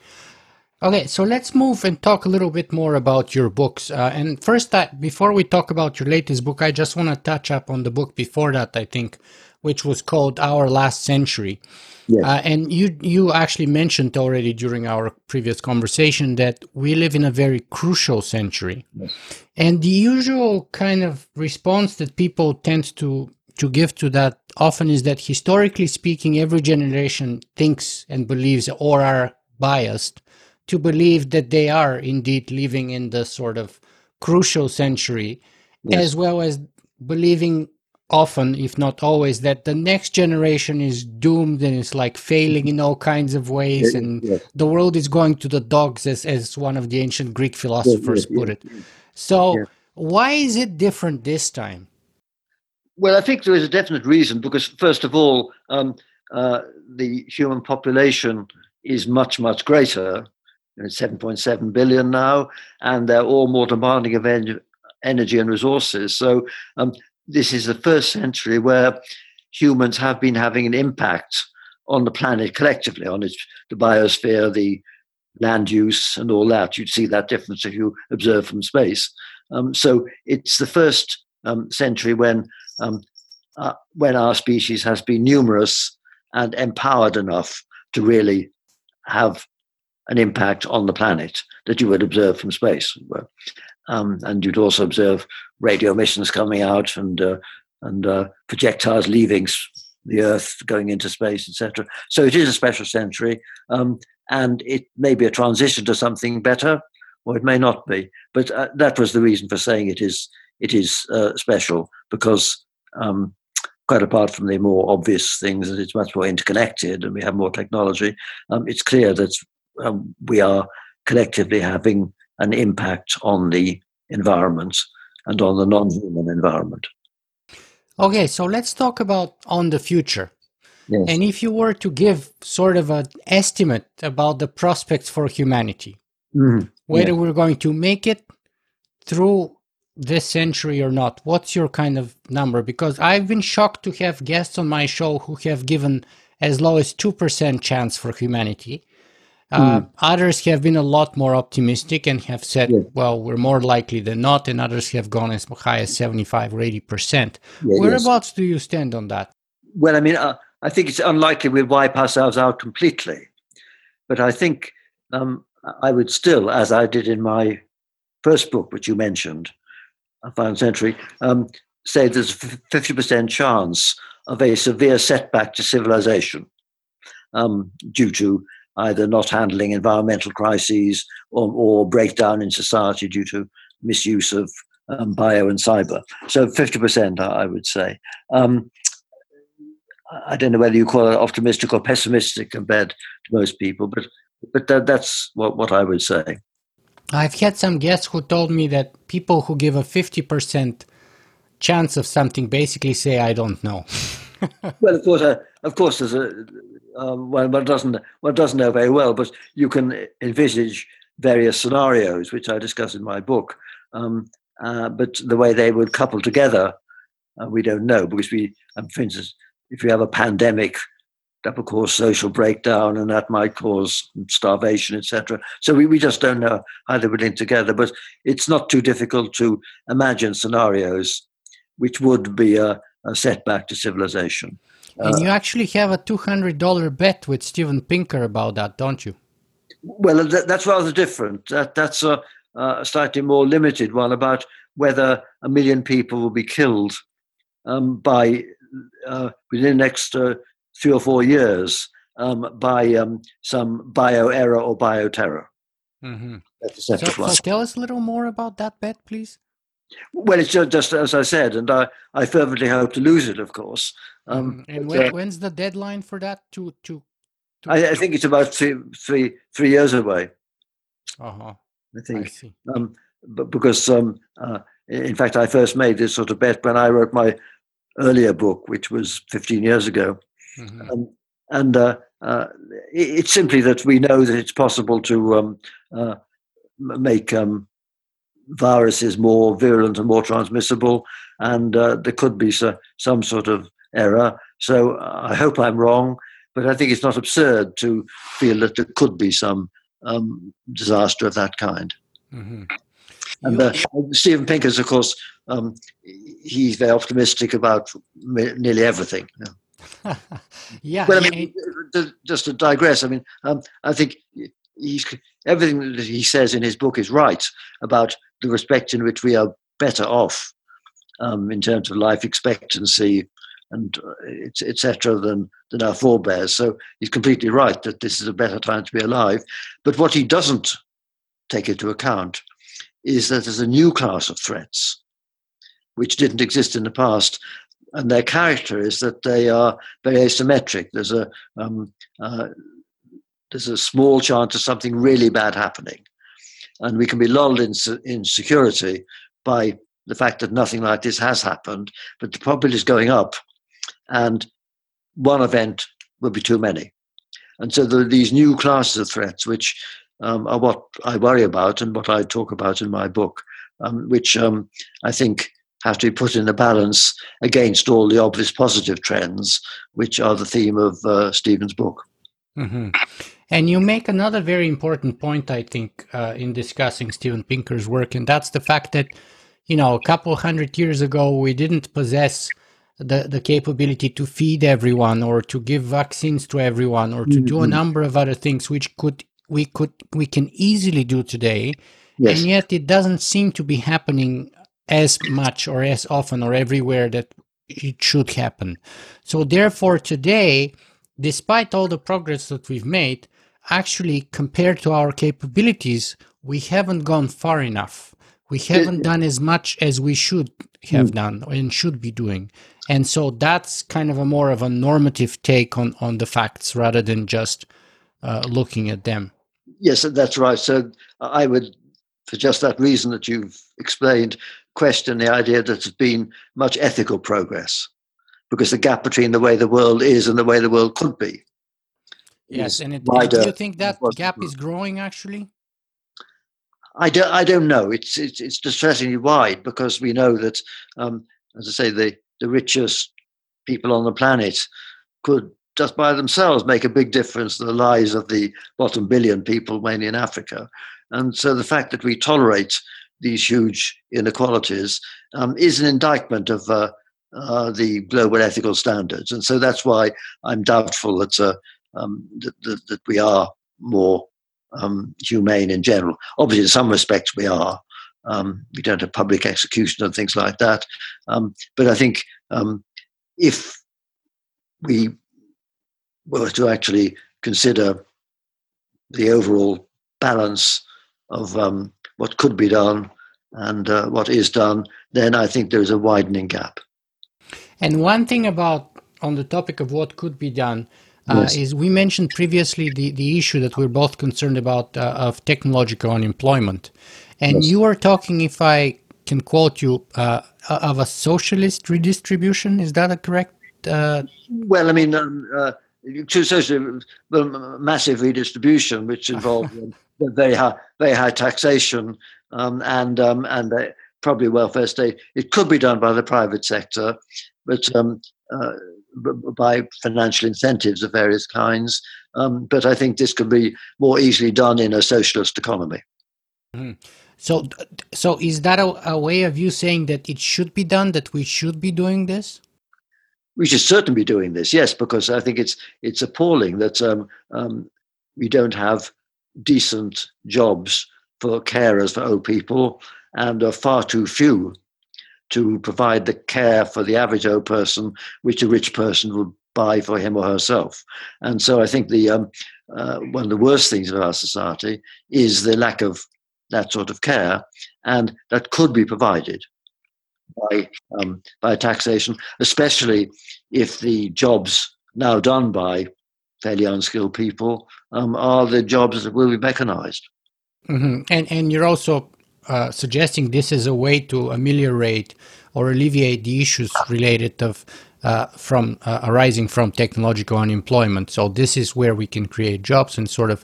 Okay, so let's move and talk a little bit more about your books. Uh, and first, uh, before we talk about your latest book, I just want to touch up on the book before that, I think, which was called Our Last Century. Yes. Uh, and you you actually mentioned already during our previous conversation that we live in a very crucial century. Yes. And the usual kind of response that people tend to to give to that often is that historically speaking, every generation thinks and believes or are biased to believe that they are indeed living in the sort of crucial century, yes. as well as believing often, if not always, that the next generation is doomed and is like failing in all kinds of ways, and yes. the world is going to the dogs, as, as one of the ancient Greek philosophers yes, put it. So, why is it different this time? Well, I think there is a definite reason because, first of all, um, uh, the human population is much, much greater it's 7.7 billion now, and they're all more demanding of en- energy and resources. So um, this is the first century where humans have been having an impact on the planet collectively, on its the biosphere, the land use, and all that. You'd see that difference if you observe from space. Um, so it's the first um, century when um, uh, when our species has been numerous and empowered enough to really have an impact on the planet that you would observe from space. Um, and you'd also observe radio emissions coming out and uh, and uh, projectiles leaving the Earth, going into space, etc. So it is a special century, um, and it may be a transition to something better, or it may not be. But uh, that was the reason for saying it is it is uh, special because. Um, quite apart from the more obvious things that it's much more interconnected and we have more technology, um, it's clear that um, we are collectively having an impact on the environment and on the non-human environment. Okay, so let's talk about on the future. Yes. And if you were to give sort of an estimate about the prospects for humanity, mm-hmm. whether yeah. we're going to make it through this century or not, what's your kind of number? Because I've been shocked to have guests on my show who have given as low as 2% chance for humanity. Uh, mm. Others have been a lot more optimistic and have said, yes. well, we're more likely than not, and others have gone as high as 75 or 80%. Yeah, Whereabouts yes. do you stand on that? Well, I mean, uh, I think it's unlikely we'll wipe ourselves out completely. But I think um, I would still, as I did in my first book, which you mentioned, Our Final Century, um, say there's a 50% chance of a severe setback to civilization um, due to either not handling environmental crises or, or breakdown in society due to misuse of um, bio and cyber. So 50%, I would say. Um, I don't know whether you call it optimistic or pessimistic compared to most people, but but that, that's what, what I would say. I've had some guests who told me that people who give a 50% chance of something basically say, I don't know. well, of course, uh, of course, there's a um, one, one doesn't one doesn't know very well, but you can envisage various scenarios, which I discuss in my book. Um, uh, but the way they would couple together, uh, we don't know because we, um, for instance, if you have a pandemic, that will cause social breakdown and that might cause starvation, etc. So we, we just don't know how they would link together. But it's not too difficult to imagine scenarios which would be a, a setback to civilization. And uh, you actually have a $200 bet with Steven Pinker about that, don't you? Well, that, that's rather different. That, that's a, a, slightly more limited one about whether a million people will be killed um, by uh, within the next uh, three or four years um, by um, some bio error or bioterror. Mm-hmm. That's so, so, tell us a little more about that bet, please. Well, it's just as I said, and I, I fervently hope to lose it, of course. Um, mm-hmm. And when, uh, when's the deadline for that? To to, to I, I, think it's about three, three, three years away. Uh huh. I think. I um, but because um, uh, in fact, I first made this sort of bet when I wrote my earlier book, which was 15 years ago. Mm-hmm. Um, and uh, uh, it's simply that we know that it's possible to um, uh, make um, viruses more virulent and more transmissible, and uh, there could be so, some sort of error. So uh, I hope I'm wrong, but I think it's not absurd to feel that there could be some um, disaster of that kind. Mm-hmm. And uh, Steven Pinker's, of course, um, he's very optimistic about nearly everything. Yeah. yeah well, I mean, just to digress, I mean, um, I think he's everything that he says in his book is right about the respect in which we are better off um, in terms of life expectancy and uh, etc. than than our forebears. So he's completely right that this is a better time to be alive. But what he doesn't take into account is that there's a new class of threats which didn't exist in the past. And their character is that they are very asymmetric. There's a um, uh, there's a small chance of something really bad happening, and we can be lulled in in security by the fact that nothing like this has happened. But the probability is going up, and one event will be too many. And so there are these new classes of threats, which um, are what I worry about and what I talk about in my book, um, which um, I think have to be put in a balance against all the obvious positive trends, which are the theme of uh, Steven's book. Mm-hmm. And you make another very important point, I think, uh, in discussing Steven Pinker's work, and that's the fact that, you know, a couple hundred years ago, we didn't possess the, the capability to feed everyone or to give vaccines to everyone or to mm-hmm. do a mm-hmm. number of other things which could we could we can easily do today yes. and yet it doesn't seem to be happening as much or as often or everywhere that it should happen so therefore today despite all the progress that we've made actually compared to our capabilities we haven't gone far enough we haven't done as much as we should have mm. done and should be doing and so that's kind of a more of a normative take on on the facts rather than just uh, looking at them Yes, that's right. So I would, for just that reason that you've explained, question the idea that there's been much ethical progress because the gap between the way the world is and the way the world could be. Yes, and it, do you think that gap is growing actually? I don't, I don't know. It's, it's, it's distressingly wide because we know that, um, as I say, the, the richest people on the planet could just by themselves make a big difference to the lives of the bottom billion people, mainly in Africa. And so the fact that we tolerate these huge inequalities um, is an indictment of uh, uh, the global ethical standards. And so that's why I'm doubtful that, uh, um, that, that, that, we are more um, humane in general. Obviously, in some respects, we are. Um, we don't have public execution and things like that. Um, but I think um, if we were to actually consider the overall balance of um, what could be done and uh, what is done, then I think there is a widening gap. And one thing about on the topic of what could be done yes. is we mentioned previously the, the issue that we're both concerned about uh, of technological unemployment. And yes. you are talking, if I can quote you, uh, of a socialist redistribution. Is that a correct? Uh, well, I mean, um, uh, to social massive redistribution, which involved very high, very high taxation um, and um, and uh, probably welfare state. It could be done by the private sector, but um, uh, by financial incentives of various kinds. Um, but I think this could be more easily done in a socialist economy. Mm-hmm. So, so is that a, a way of you saying that it should be done? That we should be doing this? we should certainly be doing this, yes, because I think it's it's appalling that um, um, we don't have decent jobs for carers for old people, and are far too few to provide the care for the average old person, which a rich person would buy for him or herself. And so I think the um, uh, one of the worst things of our society is the lack of that sort of care, and that could be provided by um, by taxation, especially if the jobs now done by fairly unskilled people um, are the jobs that will be mechanized. Mm-hmm. And and you're also uh, suggesting this is a way to ameliorate or alleviate the issues related of uh, from uh, arising from technological unemployment. So this is where we can create jobs and sort of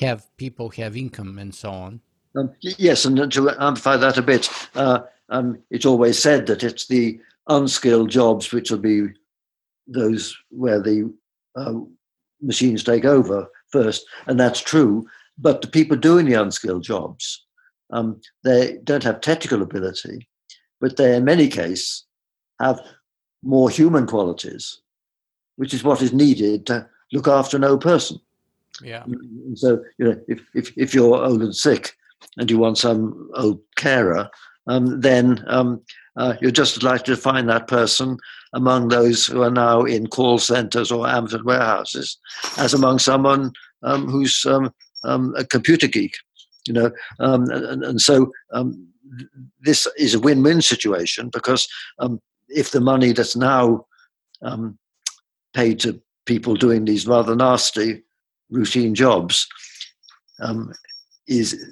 have people have income and so on. Um, yes, and to amplify that a bit, uh, um, it's always said that it's the unskilled jobs which will be those where the uh, machines take over first, and that's true. But the people doing the unskilled jobs, um, they don't have technical ability, but they, in many cases, have more human qualities, which is what is needed to look after an old person. Yeah. So you know, if if if you're old and sick, and you want some old carer, um, then um, uh, you're just as likely to find that person among those who are now in call centers or Amazon warehouses, as among someone um, who's um, um, a computer geek. You know, um, and, and, so this is a win-win situation because if the money that's now paid to people doing these rather nasty routine jobs um, is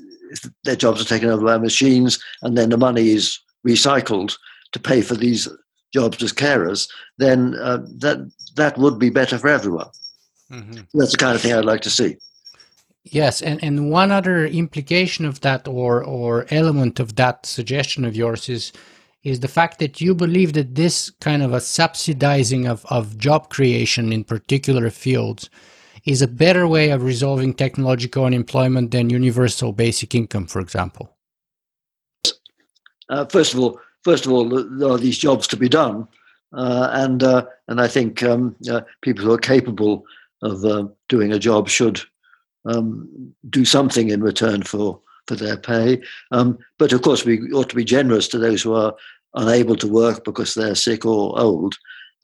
their jobs are taken over by machines, and then the money is recycled to pay for these jobs as carers, then uh, that that would be better for everyone. Mm-hmm. That's the kind of thing I'd like to see. Yes, and, and one other implication of that or or element of that suggestion of yours is is the fact that you believe that this kind of a subsidizing of, of job creation in particular fields is a better way of resolving technological unemployment than universal basic income, for example? Uh, first of all, first of all, there are these jobs to be done, uh, and uh, and I think um, uh, people who are capable of uh, doing a job should um, do something in return for for their pay. Um, but of course, we ought to be generous to those who are unable to work because they're sick or old,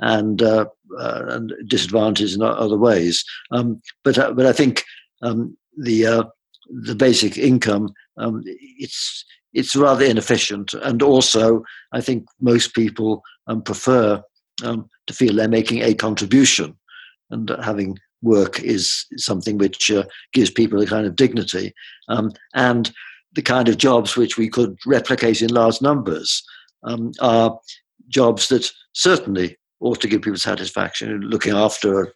and uh, uh, and disadvantages in other ways. Um, but uh, but I think um, the uh, the basic income um, it's it's rather inefficient, and also I think most people um, prefer um, to feel they're making a contribution, and having work is something which uh, gives people a kind of dignity, um, and the kind of jobs which we could replicate in large numbers are jobs that certainly ought to give people satisfaction. Looking after a,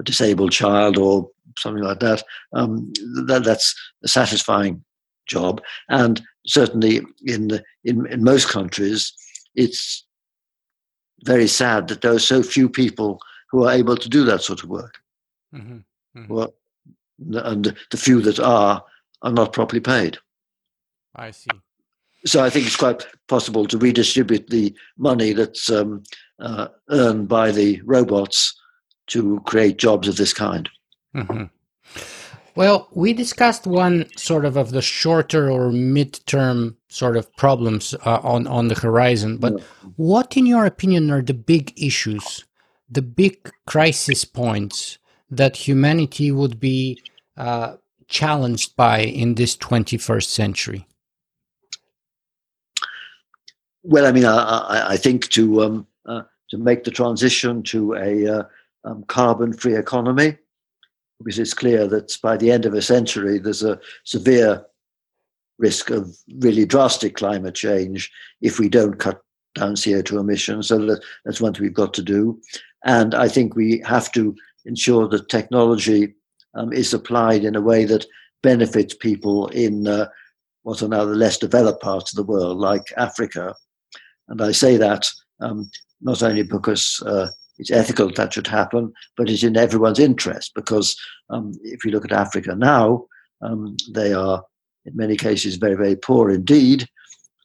a disabled child or something like that, um, that that's a satisfying job. And certainly in, the, in in most countries, it's very sad that there are so few people who are able to do that sort of work. Mm-hmm. Mm-hmm. Well, and the few that are are not properly paid. I see so I think it's quite possible to redistribute the money that's um, uh, earned by the robots to create jobs of this kind. Mm-hmm. Well, we discussed one sort of of the shorter or mid-term sort of problems uh, on on the horizon. But yeah. what, in your opinion, are the big issues, the big crisis points that humanity would be uh, challenged by in this 21st century? Well, I mean, I, I think to um, uh, to make the transition to a uh, um, carbon-free economy, because it's clear that by the end of a century, there's a severe risk of really drastic climate change if we don't cut down CO2 emissions. So that, that's one thing we've got to do. And I think we have to ensure that technology um, is applied in a way that benefits people in uh, what are now the less developed parts of the world, like Africa, and I say that um, not only because uh, it's ethical that should happen, but it's in everyone's interest because um, if you look at Africa now, um, they are in many cases very, very poor indeed.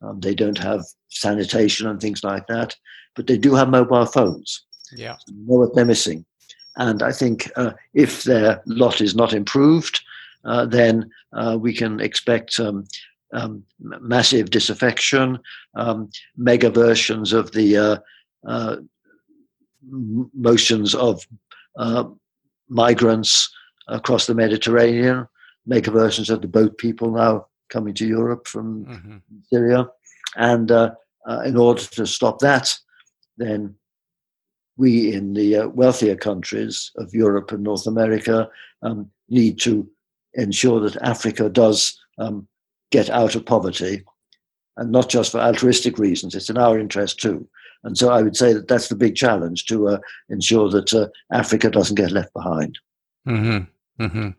Um, they don't have sanitation and things like that, but they do have mobile phones. Yeah. So know what they're missing. And I think uh, if their lot is not improved, uh, then uh, we can expect um, um, massive disaffection, um, mega versions of the uh, uh, motions of uh, migrants across the Mediterranean, mega versions of the boat people now coming to Europe from mm-hmm. Syria. And uh, uh, in order to stop that, then we in the uh, wealthier countries of Europe and North America um, need to ensure that Africa does um, get out of poverty, and not just for altruistic reasons. It's in our interest too. And so I would say that that's the big challenge to uh, ensure that uh, Africa doesn't get left behind. Mm-hmm. Mm-hmm.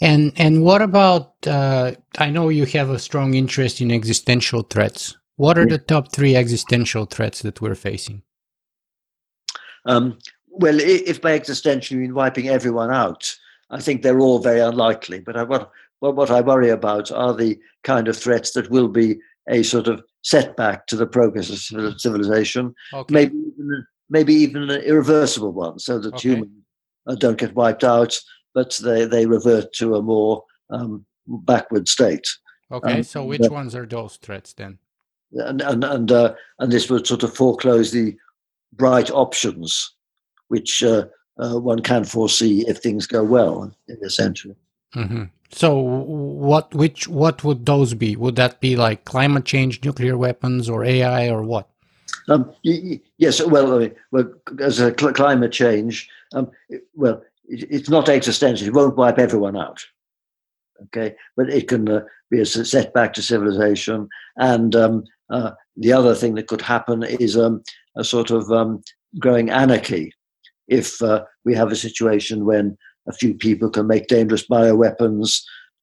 And and what about? Uh, I know you have a strong interest in existential threats. What are the top three existential threats that we're facing? Um, well, if by existential you mean wiping everyone out, I think they're all very unlikely. But I, what, what I worry about are the kind of threats that will be a sort of setback to the progress of civilization, okay. maybe even, maybe even an irreversible one, so that okay. humans uh, don't get wiped out, but they, they revert to a more um, backward state. Okay, um, so which ones are those threats then? And and and uh, and this would sort of foreclose the bright options, which uh, uh, one can foresee if things go well in this century. Mm-hmm. So, what which what would those be? Would that be like climate change, nuclear weapons, or AI, or what? Um, yes, well, I mean, well, as a cl- climate change, um, well, it, it's not existential. It won't wipe everyone out, okay, but it can uh, be a setback to civilization. And um, uh, the other thing that could happen is um, a sort of um, growing anarchy if uh, we have a situation when a few people can make dangerous bioweapons,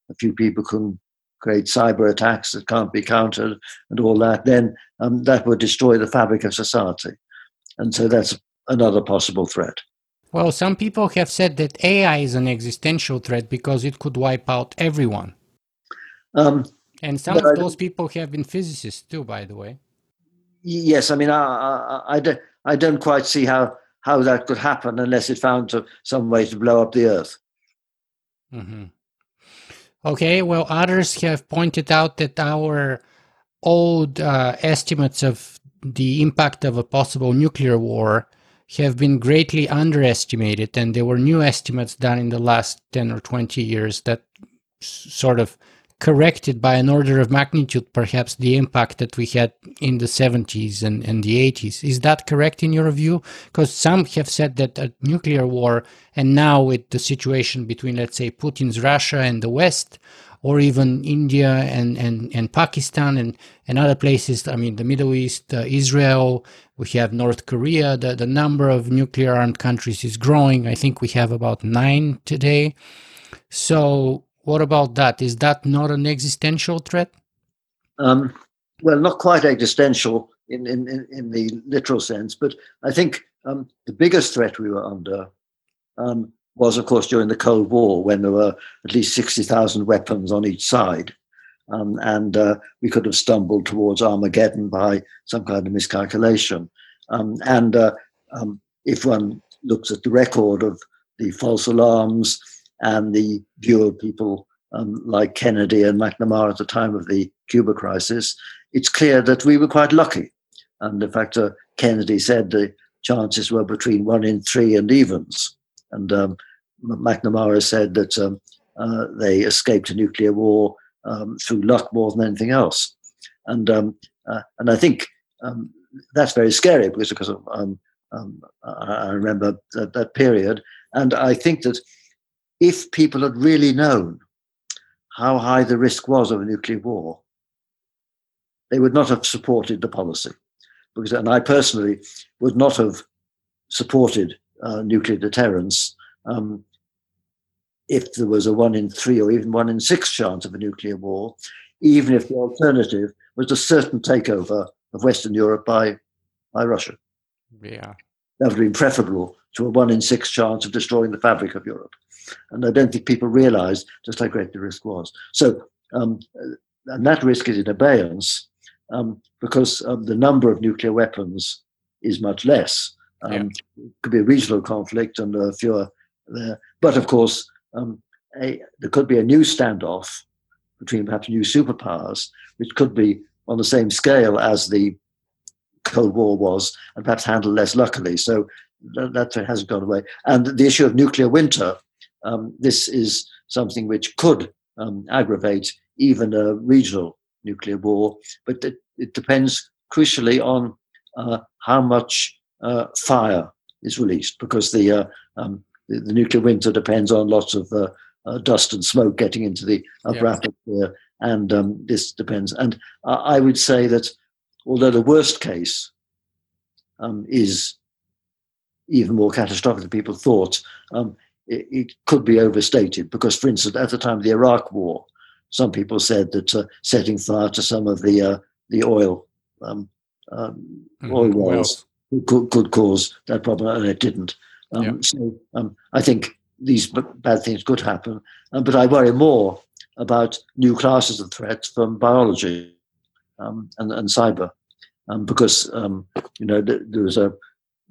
a few people can create cyber attacks that can't be countered, and all that, then um, that would destroy the fabric of society. And so that's another possible threat. Well, some people have said that AI is an existential threat because it could wipe out everyone. Um, and some of those people have been physicists too, by the way. Yes, I mean, I, I, I, don't, I don't quite see how how that could happen unless it found to, some way to blow up the Earth. Mm-hmm. Okay, well, others have pointed out that our old uh, estimates of the impact of a possible nuclear war have been greatly underestimated, and there were new estimates done in the last 10 or 20 years that sort of corrected by an order of magnitude perhaps the impact that we had in the 70s and, and the 80s. Is that correct in your view? Because some have said that a nuclear war, and now with the situation between, let's say, Putin's Russia and the West, or even India and, and, and Pakistan and, and other places, I mean, the Middle East, uh, Israel, we have North Korea, the, the number of nuclear armed countries is growing. I think we have about nine today. So what about that? Is that not an existential threat? Um, well, not quite existential in, in, in, the literal sense, but I think um, the biggest threat we were under um, was, of course, during the Cold War when there were at least 60,000 weapons on each side. Um, and uh, we could have stumbled towards Armageddon by some kind of miscalculation. Um, and uh, um, if one looks at the record of the false alarms, and the view of people um, like Kennedy and McNamara at the time of the Cuba crisis, it's clear that we were quite lucky. And in fact, uh, Kennedy said the chances were between one in three and evens. And um, McNamara said that um, uh, they escaped a nuclear war um, through luck more than anything else. And um, uh, and I think um, that's very scary because because I remember that, that period, and I think that if people had really known how high the risk was of a nuclear war, they would not have supported the policy. Because, and I personally would not have supported uh, nuclear deterrence um, if there was a one in three or even one in six chance of a nuclear war, even if the alternative was a certain takeover of Western Europe by, by Russia. Yeah. That would have been preferable to a one in six chance of destroying the fabric of Europe. And I don't think people realized just how great the risk was. So, um, and that risk is in abeyance um, because um, the number of nuclear weapons is much less. Um, yeah. It could be a regional conflict and uh, fewer there. But of course, um, a, there could be a new standoff between perhaps new superpowers, which could be on the same scale as the Cold War was, and perhaps handled less luckily. So that, that hasn't gone away. And the issue of nuclear winter, um, this is something which could um, aggravate even a regional nuclear war, but it, it depends crucially on uh, how much uh, fire is released, because the, uh, um, the, the nuclear winter depends on lots of uh, uh, dust and smoke getting into the upper yeah. atmosphere, and um, this depends. And I would say that although the worst case um, is even more catastrophic than people thought, um, it, it, could be overstated because, for instance, at the time of the Iraq War, some people said that uh, setting fire to some of the uh, the oil um, um, mm-hmm. oil wells could, could cause that problem, and it didn't. Um, yeah. So um, I think these b- bad things could happen, um, but I worry more about new classes of threats from biology um, and, and cyber, because you know th- there was a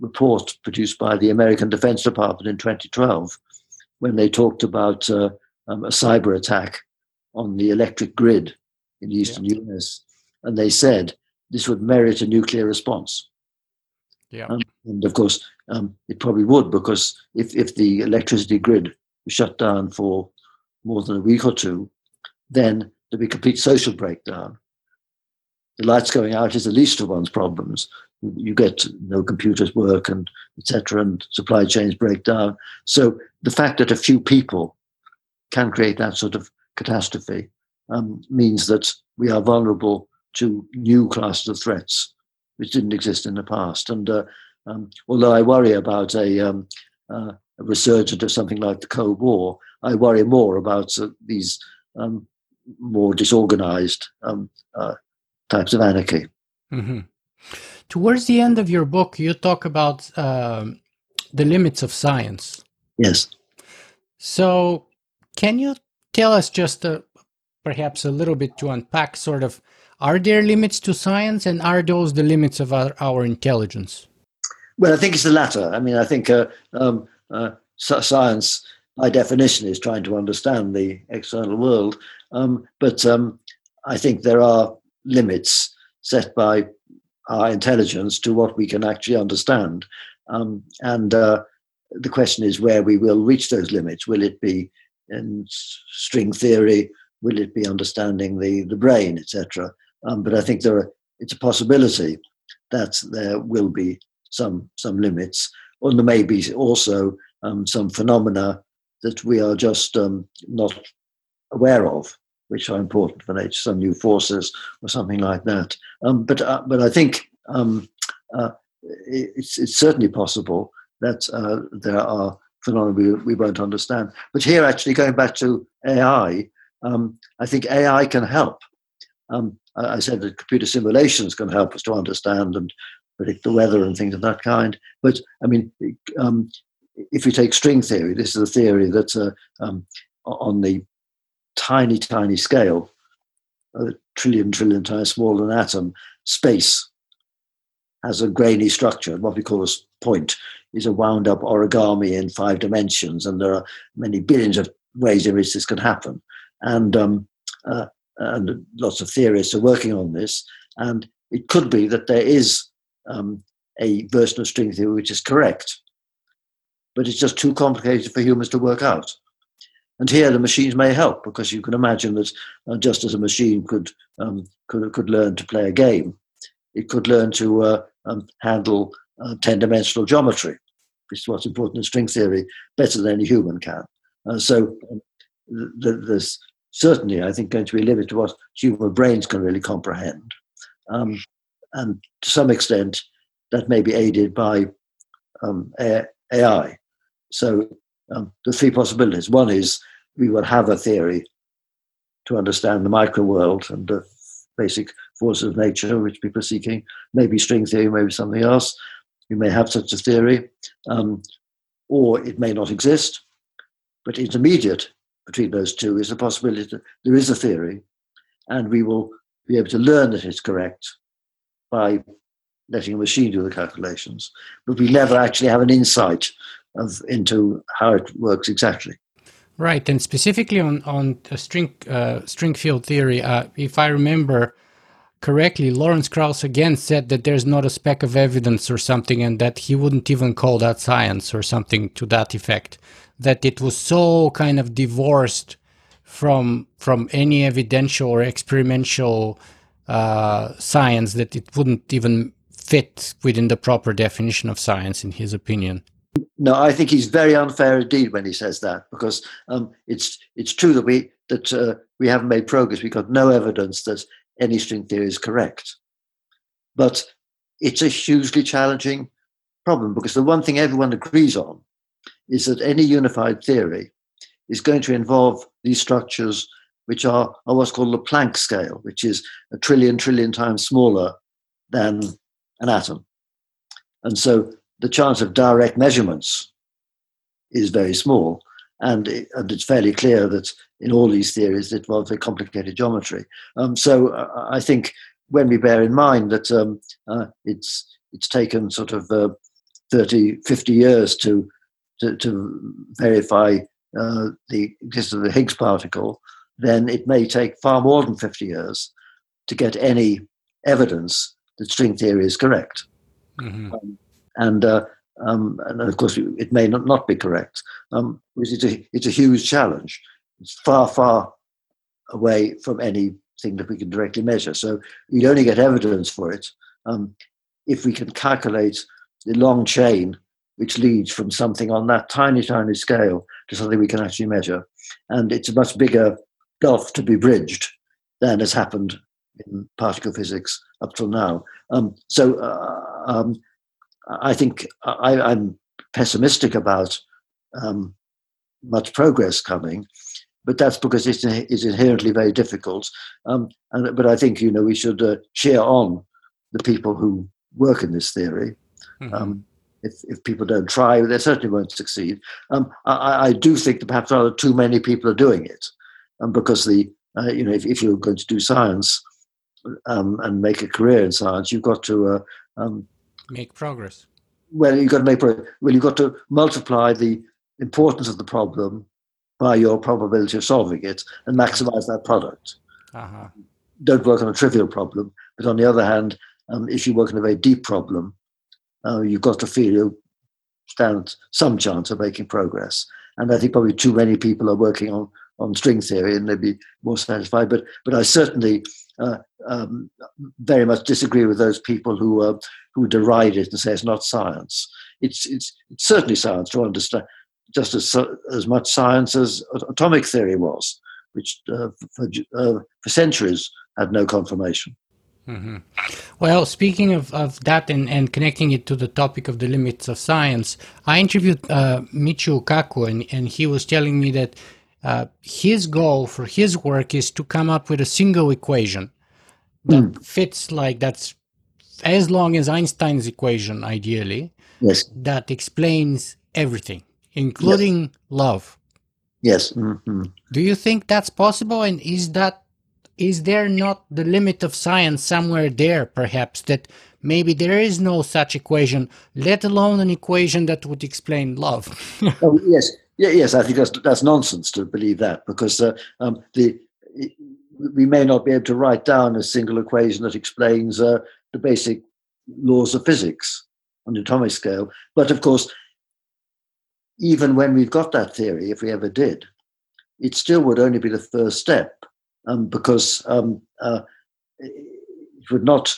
report produced by the American Defense Department in 2012 when they talked about uh, um, a cyber attack on the electric grid in the eastern yeah. US. And they said this would merit a nuclear response. Yeah. Um, and of course, um, it probably would because if, if the electricity grid was shut down for more than a week or two, then there'd be complete social breakdown. The lights going out is the least of one's problems, you get no computers work and etc. and supply chains break down. So the fact that a few people can create that sort of catastrophe um, means that we are vulnerable to new classes of threats which didn't exist in the past. And uh, um, although I worry about a, um, uh, a, resurgence of something like the Cold War, I worry more about uh, these um, more disorganized um, uh, types of anarchy. Mm-hmm. Towards the end of your book, you talk about um, the limits of science. Yes. So, can you tell us just a, perhaps a little bit to unpack sort of are there limits to science and are those the limits of our, our intelligence? Well, I think it's the latter. I mean, I think uh, um, uh, science, by definition, is trying to understand the external world. Um, but um, I think there are limits set by our intelligence to what we can actually understand. Um, and uh, the question is where we will reach those limits. Will it be in string theory? Will it be understanding the, the brain, etc.? Um, but I think there are, it's a possibility that there will be some some limits, or there may be also um, some phenomena that we are just um, not aware of which are important for nature, some new forces or something like that. Um, but uh, but I think um, uh, it's, it's certainly possible that uh, there are phenomena we, we won't understand. But here, actually, going back to AI, um, I think AI can help. Um, I said that computer simulations can help us to understand and predict the weather and things of that kind. But I mean, um, if you take string theory, this is a theory that uh, um, on the tiny, tiny scale, a trillion, trillion times smaller than an atom, space has a grainy structure. What we call a point is a wound up origami in five dimensions, and there are many billions of ways in which this can happen. And um, uh, and lots of theorists are working on this. And it could be that there is um, a version of string theory which is correct, but it's just too complicated for humans to work out. And here the machines may help because you can imagine that uh, just as a machine could, um, could, could learn to play a game, it could learn to uh, um, handle uh, 10 dimensional geometry, which is what's important in string theory, better than any human can. So um, th- there's certainly, I think, going to be a limit to what human brains can really comprehend. Um, and to some extent, that may be aided by um, AI. So um, the three possibilities. One is we will have a theory to understand the micro world and the basic forces of nature which people are seeking. Maybe string theory, maybe something else. We may have such a theory, um, or it may not exist. But intermediate between those two is the possibility that there is a theory, and we will be able to learn that it's correct by letting a machine do the calculations. But we never actually have an insight of into how it works exactly. Right, and specifically on on string uh, string field theory, uh, if I remember, correctly, Lawrence Krauss again said that there's not a speck of evidence or something, and that he wouldn't even call that science or something to that effect. That it was so kind of divorced from from any evidential or experimental uh, science that it wouldn't even fit within the proper definition of science, in his opinion. No, I think he's very unfair indeed when he says that because um, it's it's true that we that uh, we haven't made progress. We've got no evidence that any string theory is correct, but it's a hugely challenging problem because the one thing everyone agrees on is that any unified theory is going to involve these structures which are, are what's called the Planck scale, which is a trillion trillion times smaller than an atom. And so the chance of direct measurements is very small. And, it, and it's fairly clear that in all these theories it involves very complicated geometry. Um, so uh, I think when we bear in mind that um, uh, it's it's taken sort of uh, 30, 50 years to to, to verify uh, the existence of the Higgs particle, then it may take far more than 50 years to get any evidence that string theory is correct. Mm-hmm. Um, and, uh, um, and of course, it may not, not be correct. Um, it's, a, it's a huge challenge. It's far, far away from anything that we can directly measure. So you'd only get evidence for it um, if we can calculate the long chain which leads from something on that tiny, tiny scale to something we can actually measure. And it's a much bigger gulf to be bridged than has happened in particle physics up till now. Um, so uh, um, I think I, am pessimistic about um, much progress coming, but that's because it's, it's inherently very difficult. Um, and, but I think you know we should uh, cheer on the people who work in this theory. Mm-hmm. Um, if, if people don't try, they certainly won't succeed. Um, I, I, do think that perhaps rather too many people are doing it, um, because the uh, you know if, if, you're going to do science um, and make a career in science, you've got to uh, um, make progress. Well, you've got to make progress. Well, you've got to multiply the importance of the problem by your probability of solving it and maximize that product. Uh-huh. Don't work on a trivial problem, but on the other hand, um, if you work on a very deep problem, uh, you've got to feel you stand some chance of making progress. And I think probably too many people are working on, on string theory and they'd be more satisfied. But but I certainly uh, um, very much disagree with those people who uh, who deride it and say it's not science. It's it's, it's certainly science to understand, just as as much science as atomic theory was, which uh, for, uh, for centuries had no confirmation. Mm-hmm. Well, speaking of, of that and, and connecting it to the topic of the limits of science, I interviewed uh, Michio Kaku, and, and he was telling me that uh, his goal for his work is to come up with a single equation that mm. fits like that's as long as Einstein's equation, ideally, yes. that explains everything, including yes. love. Yes. Mm-hmm. Do you think that's possible? And is that is there not the limit of science somewhere there, perhaps, that maybe there is no such equation, let alone an equation that would explain love? oh, yes, yeah, yes, I think that's that's nonsense to believe that because uh, um, the we may not be able to write down a single equation that explains uh, the basic laws of physics on the atomic scale. But of course, even when we've got that theory, if we ever did, it still would only be the first step um, because um, uh, it would not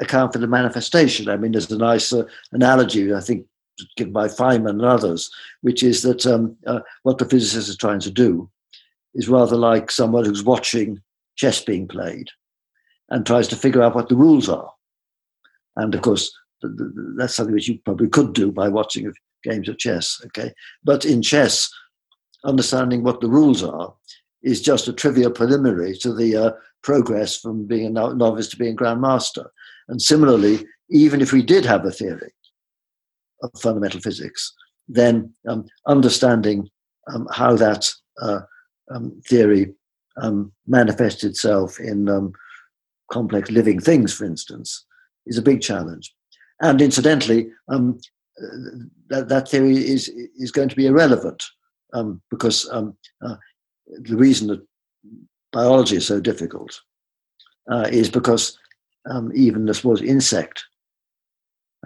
account for the manifestation. I mean, there's a nice uh, analogy, I think, given by Feynman and others, which is that um, uh, what the physicist is trying to do is rather like someone who's watching chess being played and tries to figure out what the rules are. And of course, that's something which you probably could do by watching games of chess. Okay, but in chess, understanding what the rules are is just a trivial preliminary to the uh, progress from being a novice to being grandmaster. And similarly, even if we did have a theory of fundamental physics, then um, understanding um, how that uh, um, theory um, manifests itself in um, complex living things, for instance, is a big challenge. And incidentally, that, that theory is, is going to be irrelevant because uh, the reason that biology is so difficult uh, is because um, even the smallest insect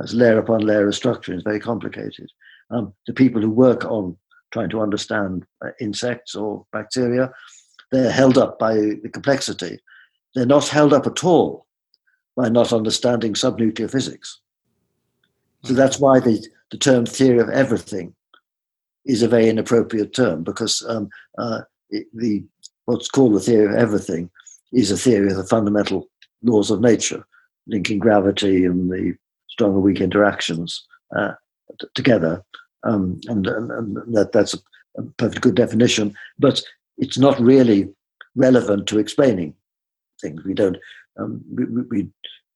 layer upon layer of structure. It's very complicated. Um, the people who work on trying to understand uh, insects or bacteria, they're held up by the complexity. They're not held up at all by not understanding subnuclear physics. So that's why the, the term theory of everything is a very inappropriate term because um, uh, it, the what's called the theory of everything is a theory of the fundamental laws of nature, linking gravity and the strong weak interactions uh, t- together. Um, and, and, and, that, that's a, a perfectly good definition, but it's not really relevant to explaining things. We don't um, we, we,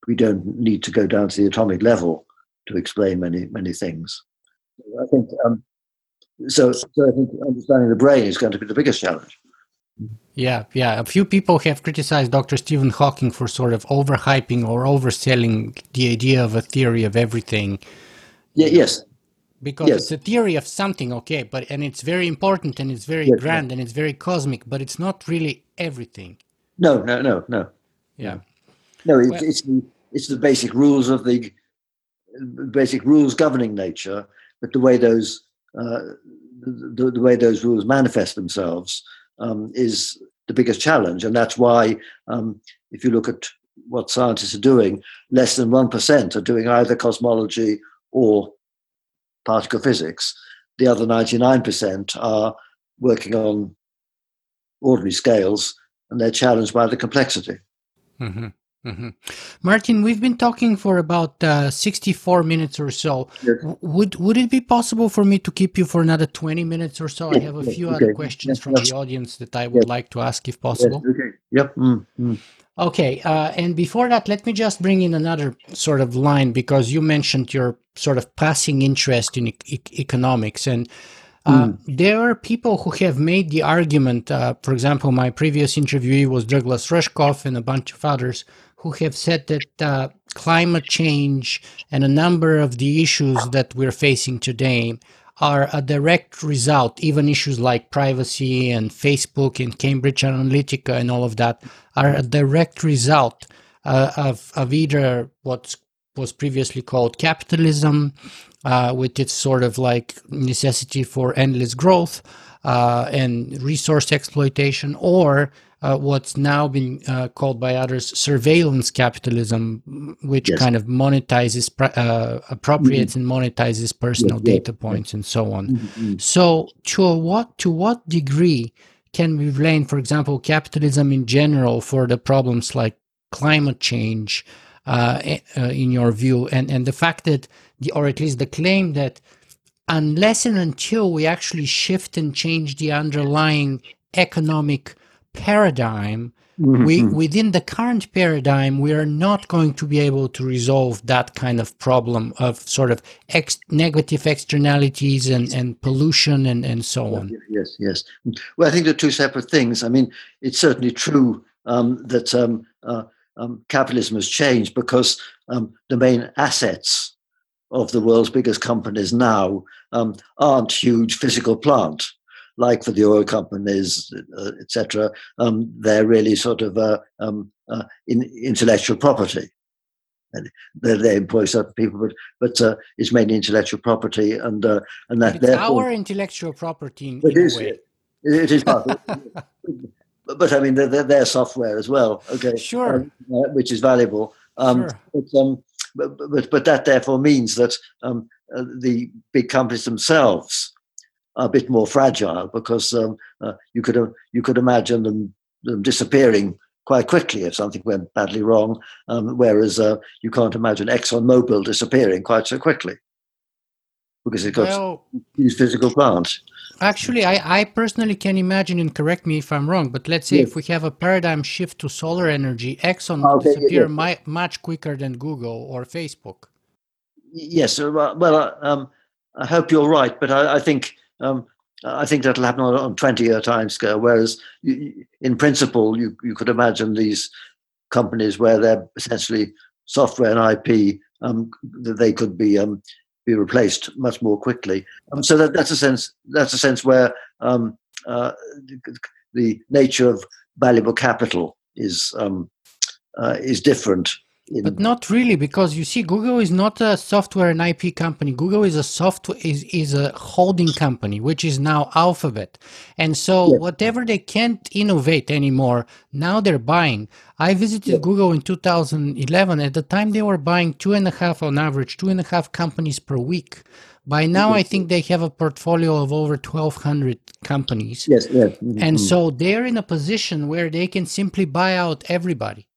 we don't need to go down to the atomic level to explain many many things. I think um, so. So I think understanding the brain is going to be the biggest challenge. Yeah, yeah. A few people have criticized Dr. Stephen Hawking for sort of overhyping or overselling the idea of a theory of everything. Yeah, yes. Because yes. it's a theory of something, okay, but and it's very important and it's very yes, grand and it's very cosmic, but it's not really everything. No, no, no, no. Yeah. No, it's, well, it's the it's the basic rules of the basic rules governing nature, but the way those uh, the, the way those rules manifest themselves um, is the biggest challenge. And that's why, um, if you look at what scientists are doing, less than 1% are doing either cosmology or particle physics. The other 99% are working on ordinary scales and they're challenged by the complexity. Mm-hmm. Mm-hmm. Martin, we've been talking for about uh, 64 minutes or so. Yes. Would would it be possible for me to keep you for another 20 minutes or so? Yes. I have a few okay. other questions yes. from the audience that I would like to ask if possible. Okay. Yep. Mm-hmm. Okay. Uh, and before that, let me just bring in another sort of line because you mentioned your sort of passing interest in e- economics and uh, mm. There are people who have made the argument. Uh, for example, my previous interviewee was Douglas Rushkoff and a bunch of others who have said that uh, climate change and a number of the issues that we're facing today are a direct result, even issues like privacy and Facebook and Cambridge Analytica and all of that are a direct result uh, of, of either what was previously called capitalism, uh, with its sort of like necessity for endless growth uh, and resource exploitation, or uh, what's now been uh, called by others surveillance capitalism, which yes. kind of monetizes, uh, appropriates mm-hmm. and monetizes personal yes, data yes, points and so on. Mm-hmm. So, to what to what degree can we blame, for example, capitalism in general for the problems like climate change, uh, eh, uh, in your view, and and the fact that the or at least the claim that unless and until we actually shift and change the underlying economic paradigm, mm-hmm. we within the current paradigm, we are not going to be able to resolve that kind of problem of sort of ex- negative externalities and, and pollution and, and so on. Yes, yes. Well, I think they're two separate things. I mean, it's certainly true um, that um, uh, um, capitalism has changed because um, the main assets of the world's biggest companies now um, aren't huge physical plant like for the oil companies, uh, etc., um, they're really sort of uh, um, uh, in, intellectual property. And they, they employ certain people, but but uh, it's mainly intellectual property, and uh, and that it's our intellectual property. In, it, is, it, it is part but I mean, they're, they're, software as well. Okay, sure, um, uh, which is valuable. Um, sure. But, um, but, but, but that therefore means that um, uh, the big companies themselves a bit more fragile because um, uh, you could uh, you could imagine them, them, disappearing quite quickly if something went badly wrong. Um, whereas uh, you can't imagine ExxonMobil disappearing quite so quickly because it's got well, these physical plants. Actually, I, I personally can imagine, and correct me if I'm wrong, but let's say yes. if we have a paradigm shift to solar energy, Exxon will okay, disappear yes. much quicker than Google or Facebook. Yes, uh, well, uh, um, I hope you're right, but I, I think um, I think that'll happen on a 20 year time scale. Whereas, you, in principle, you, you could imagine these companies where they're essentially software and IP, um, that they could be um, be replaced much more quickly. Um, so that, that's a sense. That's a sense where um, uh, the nature of valuable capital is um, uh, is different. But not really, because you see, Google is not a software and IP company. Google is a software is is a holding company, which is now Alphabet, and so yes. whatever they can't innovate anymore, now they're buying. I visited yes. Google in 2011. At the time, they were buying two and a half on average, two and a half companies per week. By now, I think they have a portfolio of over 1,200 companies. Yes, yes. Mm-hmm. And so they're in a position where they can simply buy out everybody.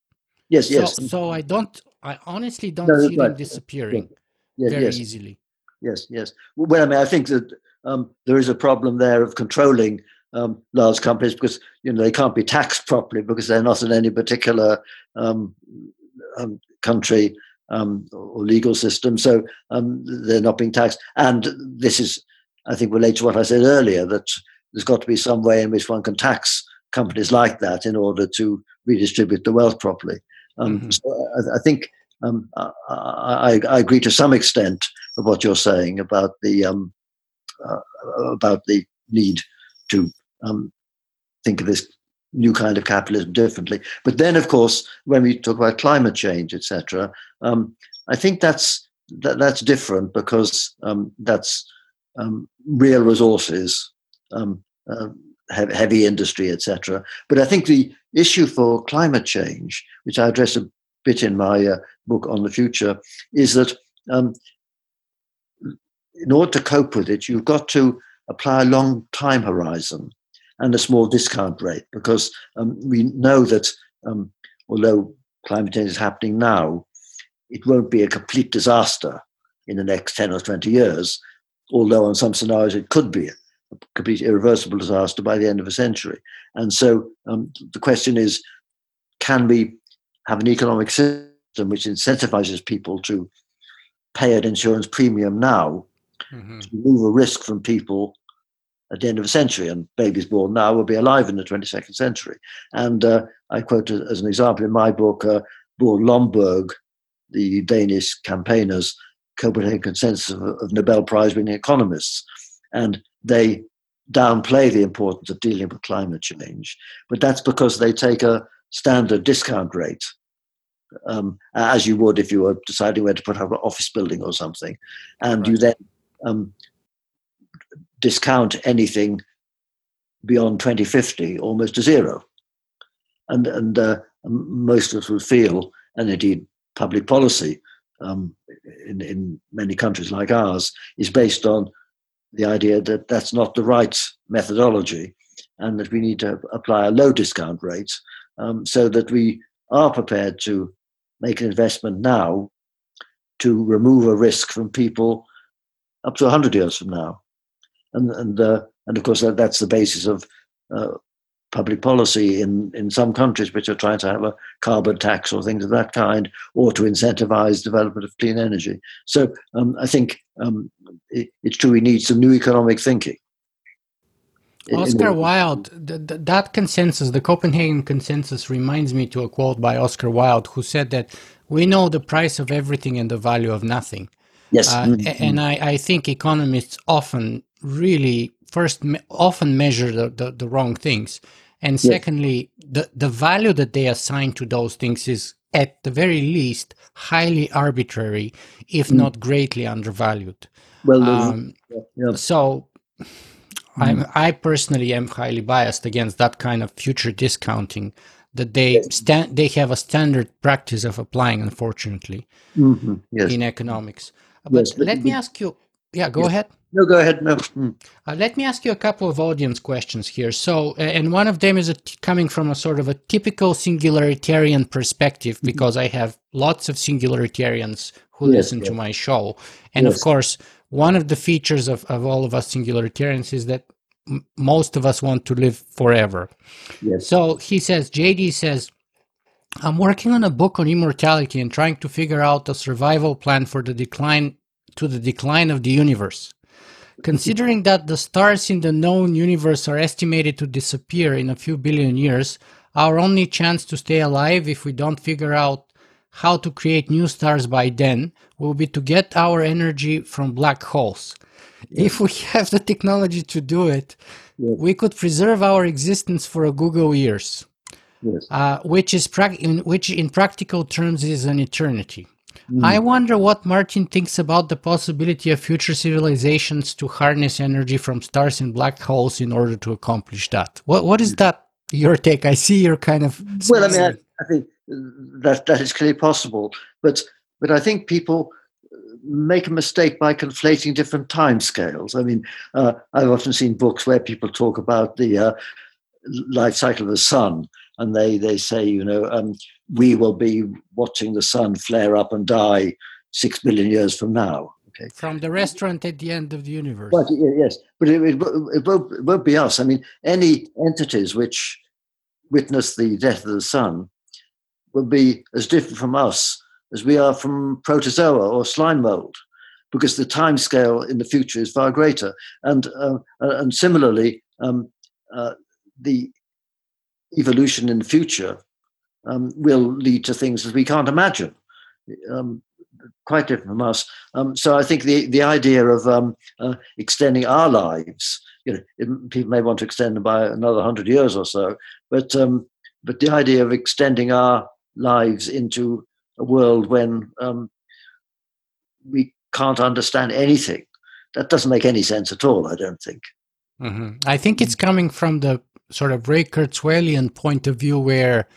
Yes, so, yes. So I don't, I honestly don't no, see right. them disappearing yes, very yes. easily. Yes, yes. Well, I mean, I think that um, there is a problem there of controlling um, large companies because you know they can't be taxed properly because they're not in any particular um, um country um, or legal system, so um, they're not being taxed. And this is, I think, related to what I said earlier that there's got to be some way in which one can tax companies like that in order to redistribute the wealth properly. Um, mm-hmm. So I, I think um, I, I, I, agree to some extent of what you're saying about the um, uh, about the need to um, think of this new kind of capitalism differently. But then, of course, when we talk about climate change, etc., um, I think that's that, that's different because um, that's um, real resources, um, uh, heavy industry, etc. But I think the issue for climate change, which I address a bit in my uh, book on the future, is that um, in order to cope with it, you've got to apply a long time horizon and a small discount rate because um, we know that um, although climate change is happening now, it won't be a complete disaster in the next 10 or 20 years, although on some scenarios it could be complete irreversible disaster by the end of a century. And so um, the question is can we have an economic system which incentivizes people to pay an insurance premium now mm-hmm. to remove a risk from people at the end of a century, and babies born now will be alive in the 22nd century. And uh, I quote as an example in my book, uh, Bjørn Lomborg, the Danish campaigners, Copenhagen Consensus of, of Nobel Prize winning economists. And they downplay the importance of dealing with climate change, but that's because they take a standard discount rate. Um, as you would if you were deciding where to put up an office building or something, and right. you then um, discount anything beyond 2050 almost to zero. And, and uh, most of us would feel, and indeed public policy um, in, in many countries like ours, is based on the idea that that's not the right methodology and that we need to apply a low discount rate um, so that we are prepared to make an investment now to remove a risk from people up to 100 years from now. And and uh, and of course that, that's the basis of uh, public policy in in some countries which are trying to have a carbon tax or things of that kind, or to incentivize development of clean energy. So um, I think um, it, it's true we need some new economic thinking. Oscar Wilde, that consensus, the Copenhagen consensus, reminds me to a quote by Oscar Wilde, who said that we know the price of everything and the value of nothing. Yes. Uh, mm-hmm. And I, I, think economists often really first me- often measure the, the, the, wrong things. And secondly, yes. the, the value that they assign to those things is at the very least highly arbitrary, if mm. not greatly undervalued. Well, um, yeah. so mm. i personally am highly biased against that kind of future discounting that they yes. stand they have a standard practice of applying unfortunately mm-hmm. yes. in economics but yes, let me ask you. Yeah, go ahead. No, go ahead. No. Mm. Uh, let me ask you a couple of audience questions here. So, uh, and one of them is coming from a sort of a typical singularitarian perspective, mm-hmm. because I have lots of singularitarians who yes, listen yes. to my show. And yes. of course, one of the features of, of all of us singularitarians is that m- most of us want to live forever. Yes. So he says, JD says, I'm working on a book on immortality and trying to figure out a survival plan for the decline to the decline of the universe. Considering that the stars in the known universe are estimated to disappear in a few billion years, our only chance to stay alive if we don't figure out how to create new stars by then will be to get our energy from black holes. If we have the technology to do it, we could preserve our existence for a googol years. Yes. uh, which is prac- in, which in practical terms is an eternity. Mm. I wonder what Martin thinks about the possibility of future civilizations to harness energy from stars and black holes in order to accomplish that. What what is that? Your take? I see you're kind of. Well, I mean, I. I think that that is clearly possible, but but I think people make a mistake by conflating different time scales. I mean, uh, I've often seen books where people talk about the uh, life cycle of the sun, and they they say, you know, um, we will be watching the sun flare up and die six billion years from now. Okay. from the restaurant at the end of the universe. But yes, but it, it, it, won't, it won't be us. I mean, any entities which witness the death of the sun will be as different from us as we are from protozoa or slime mold, because the time scale in the future is far greater. And uh, uh, and similarly, um, uh, the evolution in the future um, will lead to things that we can't imagine. Um, quite different from us. Um, so I think the the idea of um, uh, extending our lives, you know, it, people may want to extend them by another hundred years or so, but um, but the idea of extending our lives into a world when um, we can't understand anything, that doesn't make any sense at all. I don't think. Mhm. I think it's coming from the sort of Ray Kurzweilian point of view, where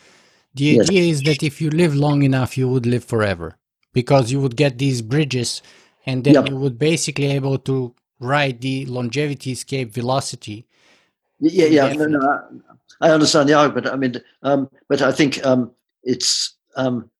the Yes. idea is that if you live long enough, you would live forever because you would get these bridges, and then Yep. you would basically able to ride the longevity escape velocity. Yeah, yeah, no, no, I understand the argument. I mean, um, but I think um, it's um,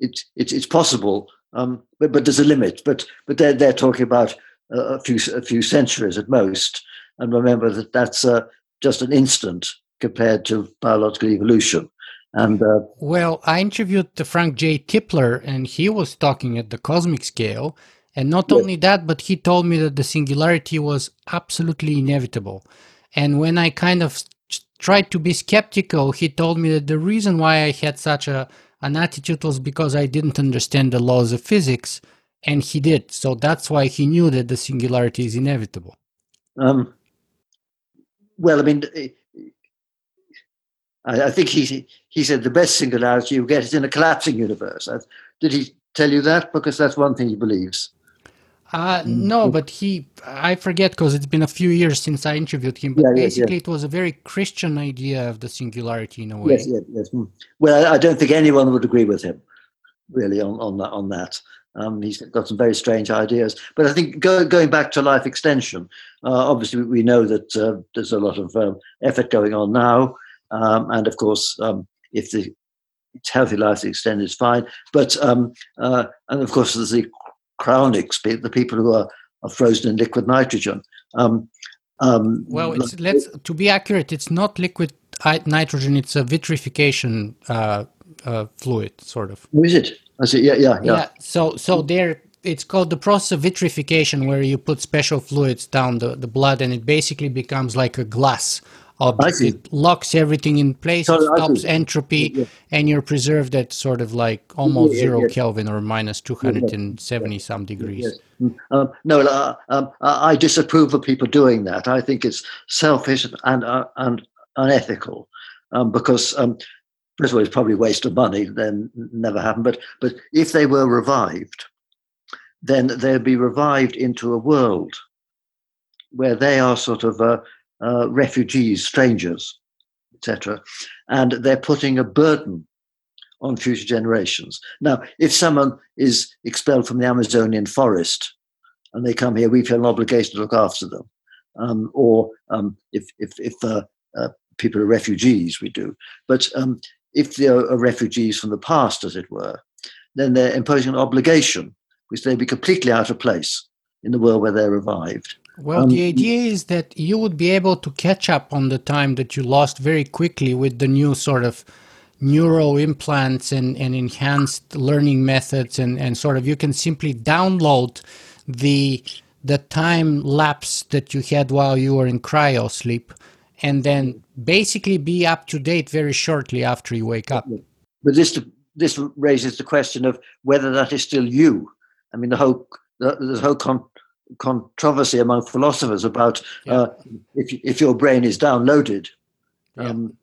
it's it's it's possible, um, but but there's a limit. But but they're they're talking about a, a few a few centuries at most, and remember that that's uh, just an instant compared to biological evolution. And uh, Well, I interviewed the Frank J. Tipler, and he was talking at the cosmic scale. And not Yes. only that, but he told me that the singularity was absolutely inevitable. And when I kind of tried to be skeptical, he told me that the reason why I had such a an attitude was because I didn't understand the laws of physics, and he did. So that's why he knew that the singularity is inevitable. um, well, I mean, I, I think he he said the best singularity you get is in a collapsing universe. Uh, Did he tell you that? Because that's one thing he believes. Uh, no, but he, I forget because it's been a few years since I interviewed him, but Yeah, basically it was a very Christian idea of the singularity in a way. Yes, yes, yes. Mm. Well, I, I don't think anyone would agree with him, really, on on that. On that, um, he's got some very strange ideas. But I think go, going back to life extension, uh, obviously we know that uh, there's a lot of um, effort going on now, um, and of course, um, if the healthy life extended is fine. But um, uh, and of course, there's the cryonics, pe- the people who are, are frozen in liquid nitrogen. Um, um, Well, it's, let's to be accurate, it's not liquid nitrogen; it's a vitrification uh, uh, fluid, sort of. who is it? I see. Yeah, yeah, yeah. Yeah. So, so there, it's called the process of vitrification, where you put special fluids down the, the blood, and it basically becomes like a glass. Object. It locks everything in place. It stops entropy, Yeah. and you're preserved at sort of like almost yeah, zero yeah. Kelvin or minus two hundred and seventy some degrees. Mm. Um, no, uh, um, I I disapprove of people doing that. I think it's selfish and uh, and unethical um, because um, first of all, it's probably a waste of money. Then never happen. But but if they were revived, then they'd be revived into a world where they are sort of uh, uh, refugees, strangers, etc., and they're putting a burden on future generations. Now, if someone is expelled from the Amazonian forest and they come here, we feel an obligation to look after them. Um, or um, if if, if uh, uh, people are refugees, we do. But um, if they are refugees from the past, as it were, then they're imposing an obligation which they'd be completely out of place in the world where they're revived. Well, Um, the idea is that you would be able to catch up on the time that you lost very quickly with the new sort of neural implants and, and enhanced learning methods and, and sort of you can simply download the the time lapse that you had while you were in cryo sleep and then basically be up to date very shortly after you wake up. But this this raises the question of whether that is still you. I mean, the whole the, a whole con- controversy among philosophers about Yeah. uh, if if your brain is downloaded, Yeah. um,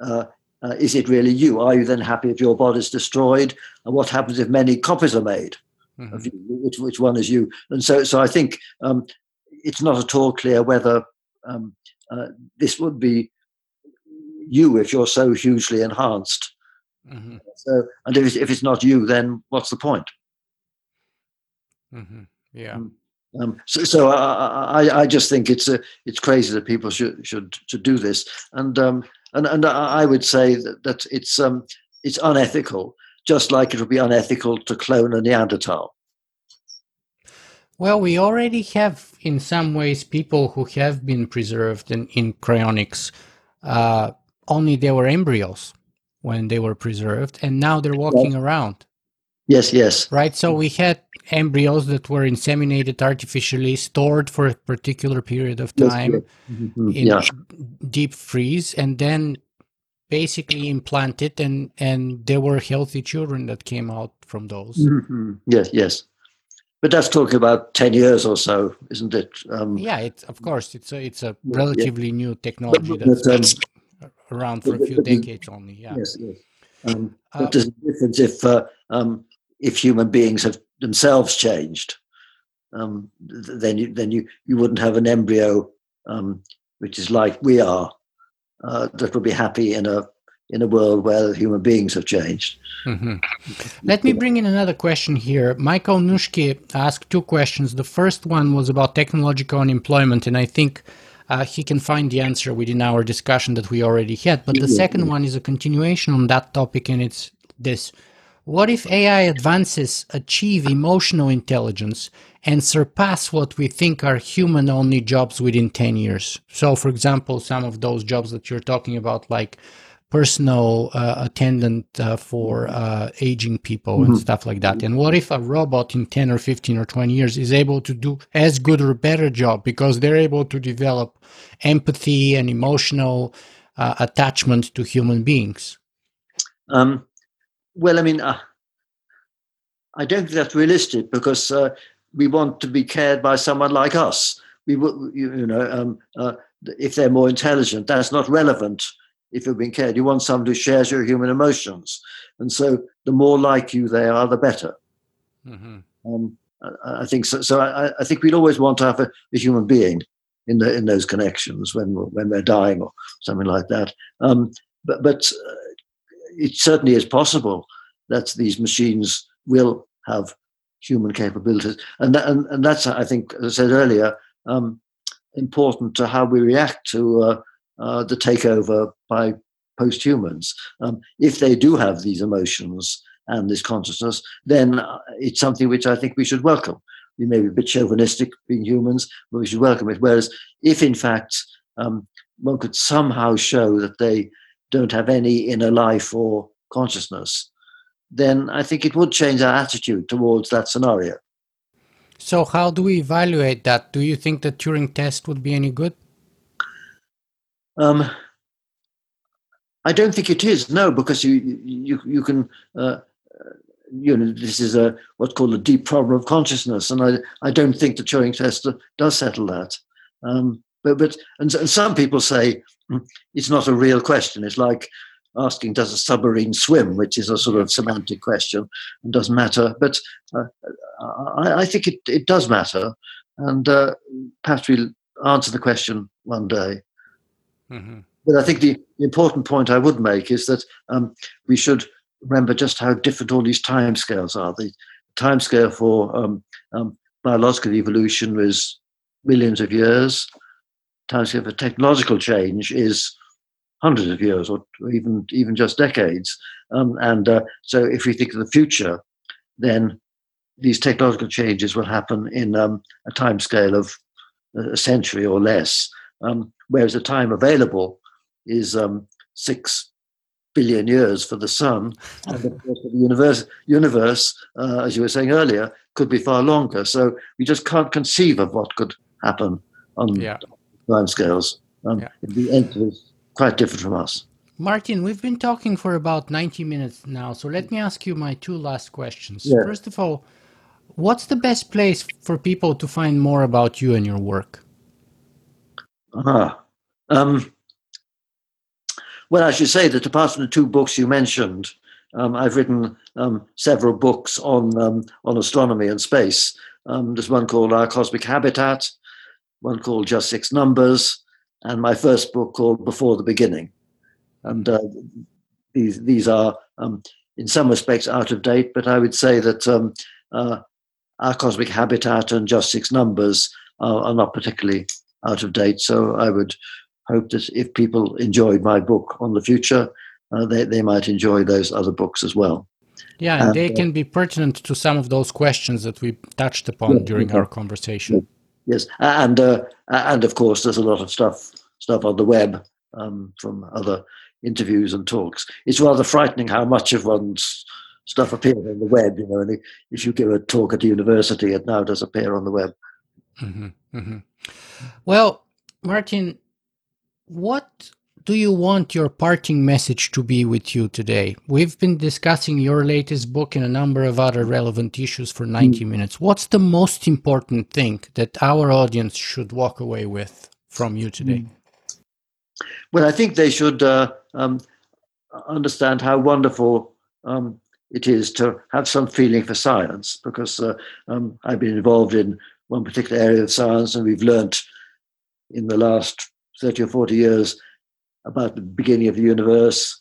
uh, uh, is it really you? Are you then happy if your body is destroyed? And what happens if many copies are made mm-hmm. of you? Which, which one is you? And so, so I think um, it's not at all clear whether um, uh, this would be you if you're so hugely enhanced. Mm-hmm. So, and if it's, if it's not you, then what's the point? Mm-hmm. Yeah. Um, um, so, so I, I, I, just think it's a, it's crazy that people should should should do this, and um, and and I would say that, that it's um, it's unethical, just like it would be unethical to clone a Neanderthal. Well, we already have, in some ways, people who have been preserved in, in cryonics. Uh, only they were embryos when they were preserved, and now they're walking around. Yes, yes. Right. So we had embryos that were inseminated artificially, stored for a particular period of time mm-hmm. in yeah. deep freeze, and then basically implanted, and and there were healthy children that came out from those. Mm-hmm. Yes, yes. But that's talking about ten years or so, isn't it? Um, yeah, it's of course it's a it's a relatively yeah. new technology that's um, around for a few decades only. Yeah. Yes, yes. Um, but uh, there's a difference if uh, um, if human beings have themselves changed, um, then you then you you wouldn't have an embryo um, which is like we are uh, that would be happy in a in a world where human beings have changed. Mm-hmm. Let me bring in another question here. Michael Nushke asked two questions. The first one was about technological unemployment, and I think uh, he can find the answer within our discussion that we already had. But the second one is a continuation on that topic, and it's this what if AI advances achieve emotional intelligence and surpass what we think are human only jobs within 10 years? So, for example, some of those jobs that you're talking about, like personal uh, attendant uh, for uh, aging people mm-hmm. and stuff like that. And what if a robot in 10 or 15 or 20 years is able to do as good or better job because they're able to develop empathy and emotional uh, attachment to human beings? Um, well, I mean, uh, I don't think that's realistic because uh, we want to be cared by someone like us. We, you, you know, um, uh, if they're more intelligent, that's not relevant. If you're being cared, you want someone who shares your human emotions, and so the more like you they are, the better. Mm-hmm. Um, I, I think so. So I, I, think we'd always want to have a, a, human being in the in those connections when when we're dying or something like that. Um, but but uh, it certainly is possible that these machines will have human capabilities, and that, and, and that's I think, as I said earlier, um, important to how we react to uh, uh, the takeover by post-humans. Um, if they do have these emotions and this consciousness, then uh, it's something which I think we should welcome. We may be a bit chauvinistic being humans, but we should welcome it. Whereas if in fact um, one could somehow show that they don't have any inner life or consciousness, then I think it would change our attitude towards that scenario. So, how do we evaluate that? Do you think the Turing test would be any good? Um, I don't think it is. No, because you you you can. Uh, you know, this is a what's called a deep problem of consciousness, and I I don't think the Turing test does settle that. Um, but but and, and some people say it's not a real question. It's like asking, does a submarine swim, which is a sort of semantic question and doesn't matter. But uh, I, I, think it, it does matter. And uh, perhaps we'll answer the question one day. Mm-hmm. But I think the important point I would make is that um, we should remember just how different all these timescales are. The timescale for um, um, biological evolution is millions of years. Timescale for technological change is hundreds of years or even even just decades. Um, and uh, so, if we think of the future, then these technological changes will happen in um, a time scale of a century or less, um, whereas the time available is um, six billion years for the sun, and the universe, universe uh, as you were saying earlier, could be far longer. So we just can't conceive of what could happen on yeah. Time scales. Um, yeah. The end quite different from us. Martin, we've been talking for about 90 minutes now, so let me ask you my two last questions. Yeah. First of all, what's the best place for people to find more about you and your work? Ah, um, well, I should say that apart from the two books you mentioned, um, I've written um, several books on um, on astronomy and space. Um, there's one called Our Cosmic Habitat, one called Just Six Numbers, and my first book called Before the Beginning. And uh, these these are um, in some respects out of date, but I would say that um, uh, Our Cosmic Habitat and Just Six Numbers are, are not particularly out of date. So I would hope that if people enjoyed my book on the future, uh, they, they might enjoy those other books as well. Yeah, and they uh, can be pertinent to some of those questions that we touched upon yeah, during our conversation. Yes, and uh, and of course, there's a lot of stuff stuff on the web um, from other interviews and talks. It's rather frightening how much of one's stuff appears on the web. You know, and if you give a talk at a university, it now does appear on the web. Mm-hmm, mm-hmm. Well, Martin, what do you want your parting message to be with you today? We've been discussing your latest book and a number of other relevant issues for 90 mm. minutes. What's the most important thing that our audience should walk away with from you today? Mm. Well, I think they should uh, um, understand how wonderful um, it is to have some feeling for science because uh, um, I've been involved in one particular area of science and we've learnt in the last 30 or 40 years about the beginning of the universe,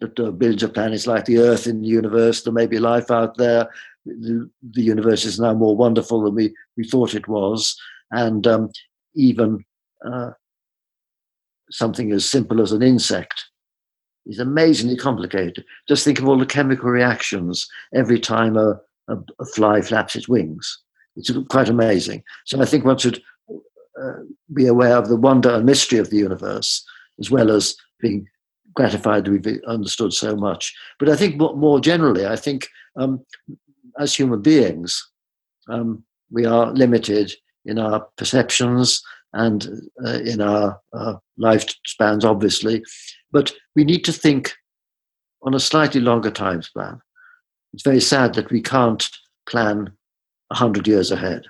that there are billions of planets like the Earth in the universe, there may be life out there. The, the universe is now more wonderful than we, we thought it was. And um, even uh, something as simple as an insect is amazingly complicated. Just think of all the chemical reactions every time a, a, a fly flaps its wings. It's quite amazing. So I think one should uh, be aware of the wonder and mystery of the universe as well as being gratified that we've understood so much. But I think more generally, I think um, as human beings, um, we are limited in our perceptions and uh, in our uh, lifespans, obviously. But we need to think on a slightly longer time span. It's very sad that we can't plan 100 years ahead.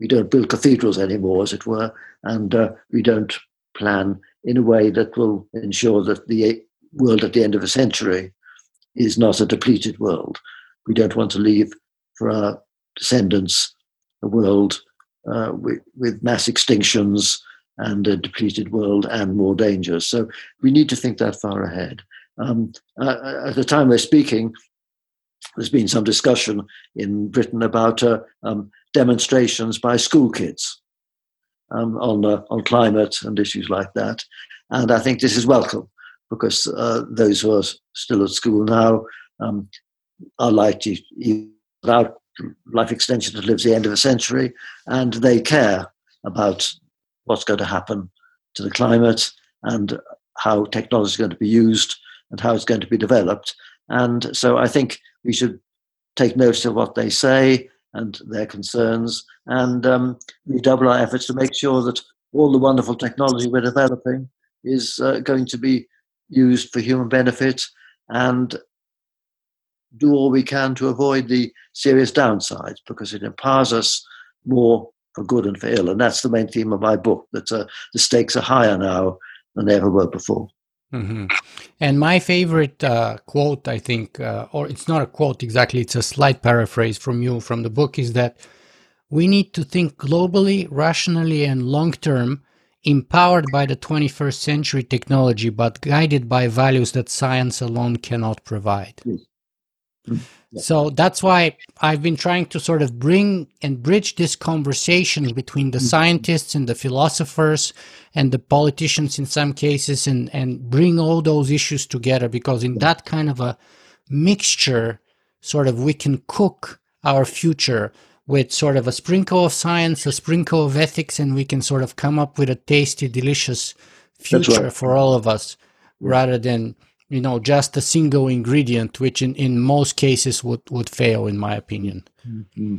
We don't build cathedrals anymore, as it were, and uh, we don't plan in a way that will ensure that the world at the end of a century is not a depleted world. We don't want to leave for our descendants a world uh, with, with, mass extinctions and a depleted world and more dangers. So we need to think that far ahead. Um, uh, at the time we're speaking, there's been some discussion in Britain about uh, um, demonstrations by school kids um, on uh, on climate and issues like that. And I think this is welcome because uh, those who are still at school now um, are likely without life extension to live the end of a century, and they care about what's going to happen to the climate and how technology is going to be used and how it's going to be developed. And so I think we should take notice of what they say and their concerns and um, redouble our efforts to make sure that all the wonderful technology we're developing is uh, going to be used for human benefit and do all we can to avoid the serious downsides because it empowers us more for good and for ill. And that's the main theme of my book that uh, the stakes are higher now than they ever were before. Mm-hmm. And my favorite uh, quote, I think, uh, or it's not a quote exactly, it's a slight paraphrase from you from the book, is that we need to think globally, rationally, and long term, empowered by the 21st century technology, but guided by values that science alone cannot provide. Mm-hmm. So that's why I've been trying to sort of bring and bridge this conversation between the mm-hmm. scientists and the philosophers and the politicians in some cases and, and bring all those issues together because in that kind of a mixture, sort of we can cook our future with sort of a sprinkle of science, a sprinkle of ethics, and we can sort of come up with a tasty, delicious future right. for all of us rather than you know just a single ingredient which in, in most cases would would fail in my opinion mm-hmm.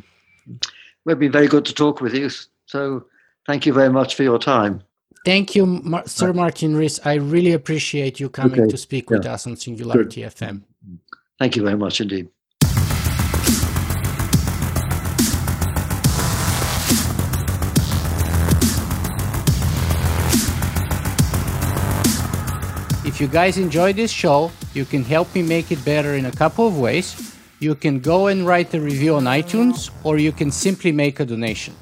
well, it's been very good to talk with you so thank you very much for your time thank you Mar- sir martin rees i really appreciate you coming okay. to speak with yeah. us on singularity good. fm thank you very much indeed If you guys enjoy this show, you can help me make it better in a couple of ways. You can go and write a review on iTunes, or you can simply make a donation.